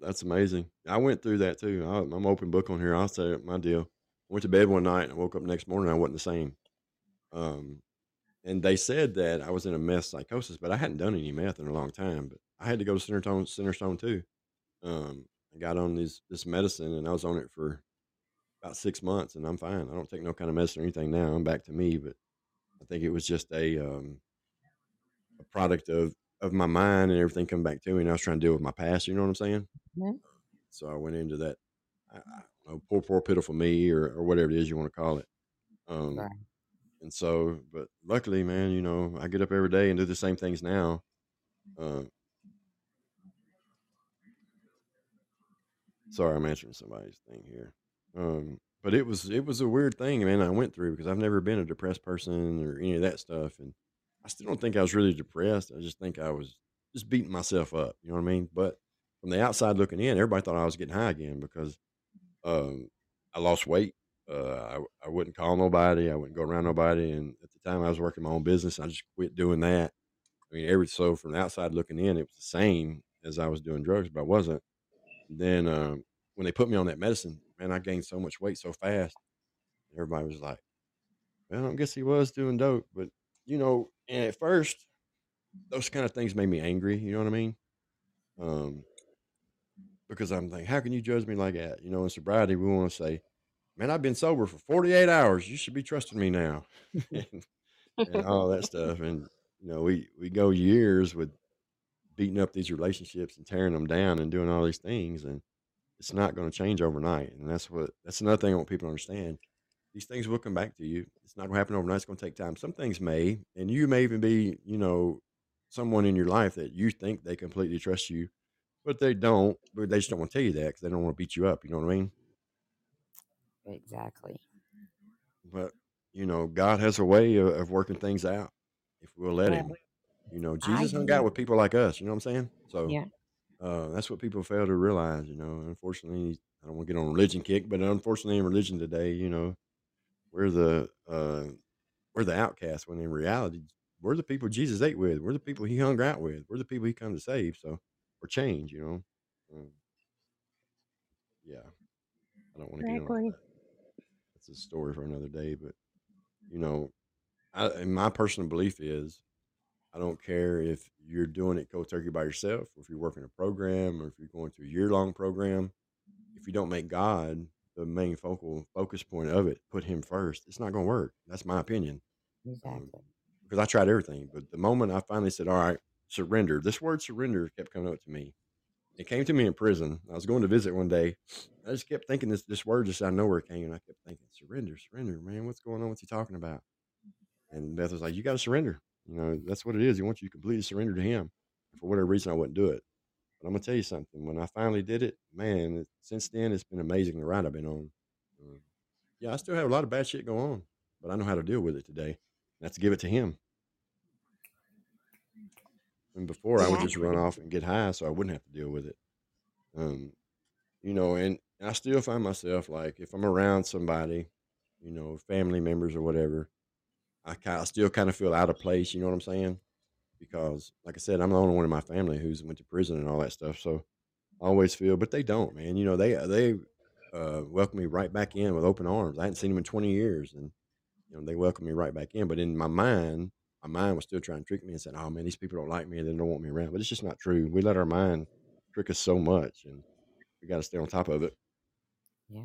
That's amazing. I went through that too. I, I'm open book on here. I'll say my deal. Went to bed one night and I woke up next morning. I wasn't the same. Um, and they said that I was in a meth psychosis, but I hadn't done any meth in a long time. But I had to go to Centerstone, too. Um, I got on this this medicine and I was on it for about six months, and I'm fine. I don't take no kind of medicine or anything now. I'm back to me, but I think it was just a um, a product of of my mind and everything coming back to me. And I was trying to deal with my past. You know what I'm saying? Mhm. So I went into that. I, I know, poor, poor, pitiful me, or or whatever it is you want to call it. Um, Right. and so, but luckily, man, you know, I get up every day and do the same things now. Uh, sorry, I'm answering somebody's thing here. Um, but it was it was a weird thing, man. I went through because I've never been a depressed person or any of that stuff, and I still don't think I was really depressed. I just think I was just beating myself up. You know what I mean? But from the outside looking in, everybody thought I was getting high again because um, I lost weight. Uh, I, I wouldn't call nobody. I wouldn't go around nobody. And at the time, I was working my own business. I just quit doing that. I mean, every so from the outside looking in, it was the same as I was doing drugs, but I wasn't. Then um, when they put me on that medicine, man, I gained so much weight so fast. Everybody was like, "Well, I guess he was doing dope," but you know, and at first, those kind of things made me angry. You know what I mean? Um, because I'm thinking, how can you judge me like that? You know, in sobriety, we want to say, man, I've been sober for 48 hours. You should be trusting me now. <laughs> <laughs> and, and all that stuff. And, you know, we, we go years with beating up these relationships and tearing them down and doing all these things. And it's not going to change overnight. And that's what, that's another thing I want people to understand. These things will come back to you. It's not going to happen overnight. It's going to take time. Some things may, and you may even be, you know, someone in your life that you think they completely trust you, but they don't. But they just don't want to tell you that because they don't want to beat you up. You know what I mean? Exactly. But you know, God has a way of, of working things out if we'll let Him. You know, I Jesus hung out with people like us. You know what I'm saying? So Yeah. Uh, that's what people fail to realize. You know, unfortunately, I don't want to get on religion kick, but unfortunately, in religion today, you know, we're the uh, we're the outcasts. When in reality, we're the people Jesus ate with. We're the people He hung out with. We're the people He come to save. So or change. You know. Um, yeah, I don't want to get on that. That's a story for another day. But you know, I, and my personal belief is I don't care if you're doing it cold turkey by yourself, or if you're working a program, or if you're going through a year long program. If you don't make God the main focal focus point of it, put Him first, it's not going to work. That's my opinion. Um, Exactly. because I tried everything, but the moment I finally said, "All right, surrender," this word "surrender" kept coming up to me. It came to me in prison. I was going to visit one day. I just kept thinking this this word just out of nowhere came, and I kept thinking, "Surrender, surrender, man. What's going on? What's he talking about?" And Beth was like, "You got to surrender. You know, that's what it is. He wants you to completely surrender to Him." And for whatever reason, I wouldn't do it. But I'm gonna tell you something. When I finally did it, man, since then it's been amazing the ride I've been on. Um, yeah, I still have a lot of bad shit going on, but I know how to deal with it today. And that's to give it to Him. And before, I would just run off and get high, so I wouldn't have to deal with it. Um, you know, and I still find myself like if I'm around somebody, you know, family members or whatever, I kind I still kind of feel out of place. You know what I'm saying? Because, like I said, I'm the only one in my family who's went to prison and all that stuff. So I always feel, but they don't, man. You know, they they uh, welcome me right back in with open arms. I hadn't seen them in 20 years, and you know they welcomed me right back in. But in my mind, my mind was still trying to trick me and said, "Oh man, these people don't like me. And they don't want me around." But it's just not true. We let our mind trick us so much, and we got to stay on top of it. Yeah.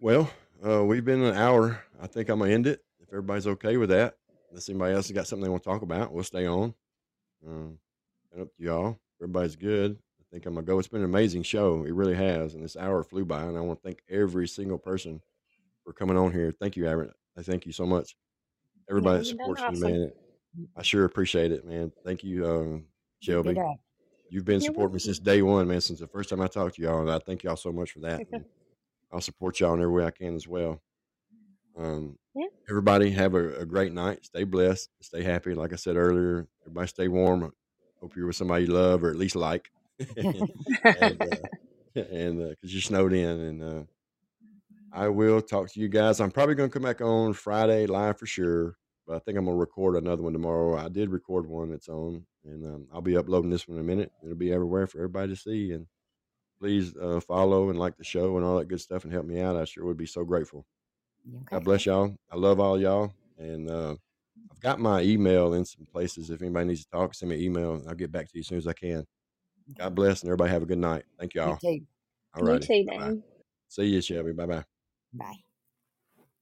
Well, uh, we've been an hour. I think I'm gonna end it if everybody's okay with that. Unless anybody else has got something they want to talk about, we'll stay on. Um, up to y'all. Everybody's good. I think I'm gonna go. It's been an amazing show. It really has, and this hour flew by. And I want to thank every single person for coming on here. Thank you, Aaron. I thank you so much. Yeah, Everybody that you've done supports me, man. I sure appreciate it, man. Thank you, um, Shelby. You've been supporting me since day one, man. Since the first time I talked to y'all, and I thank y'all so much for that. <laughs> And I'll support y'all in every way I can as well. Um, Yeah. everybody have a, a great night. Stay blessed. Stay happy. Like I said earlier, everybody stay warm. Hope you're with somebody you love or at least like. <laughs> and uh, <laughs> <laughs> and because you're snowed in, and uh, I will talk to you guys. I'm probably going to come back on Friday live for sure, but I think I'm going to record another one tomorrow. I did record one that's on, and um, I'll be uploading this one in a minute. It'll be everywhere for everybody to see. And please uh, follow and like the show and all that good stuff and help me out. I sure would be so grateful. Okay. God bless y'all. I love all y'all. And uh, I've got my email in some places. If anybody needs to talk, send me an email. And I'll get back to you as soon as I can. God bless and everybody have a good night. Thank You y'all. You too, Bye bye. See you, Shelby. Bye bye. Bye.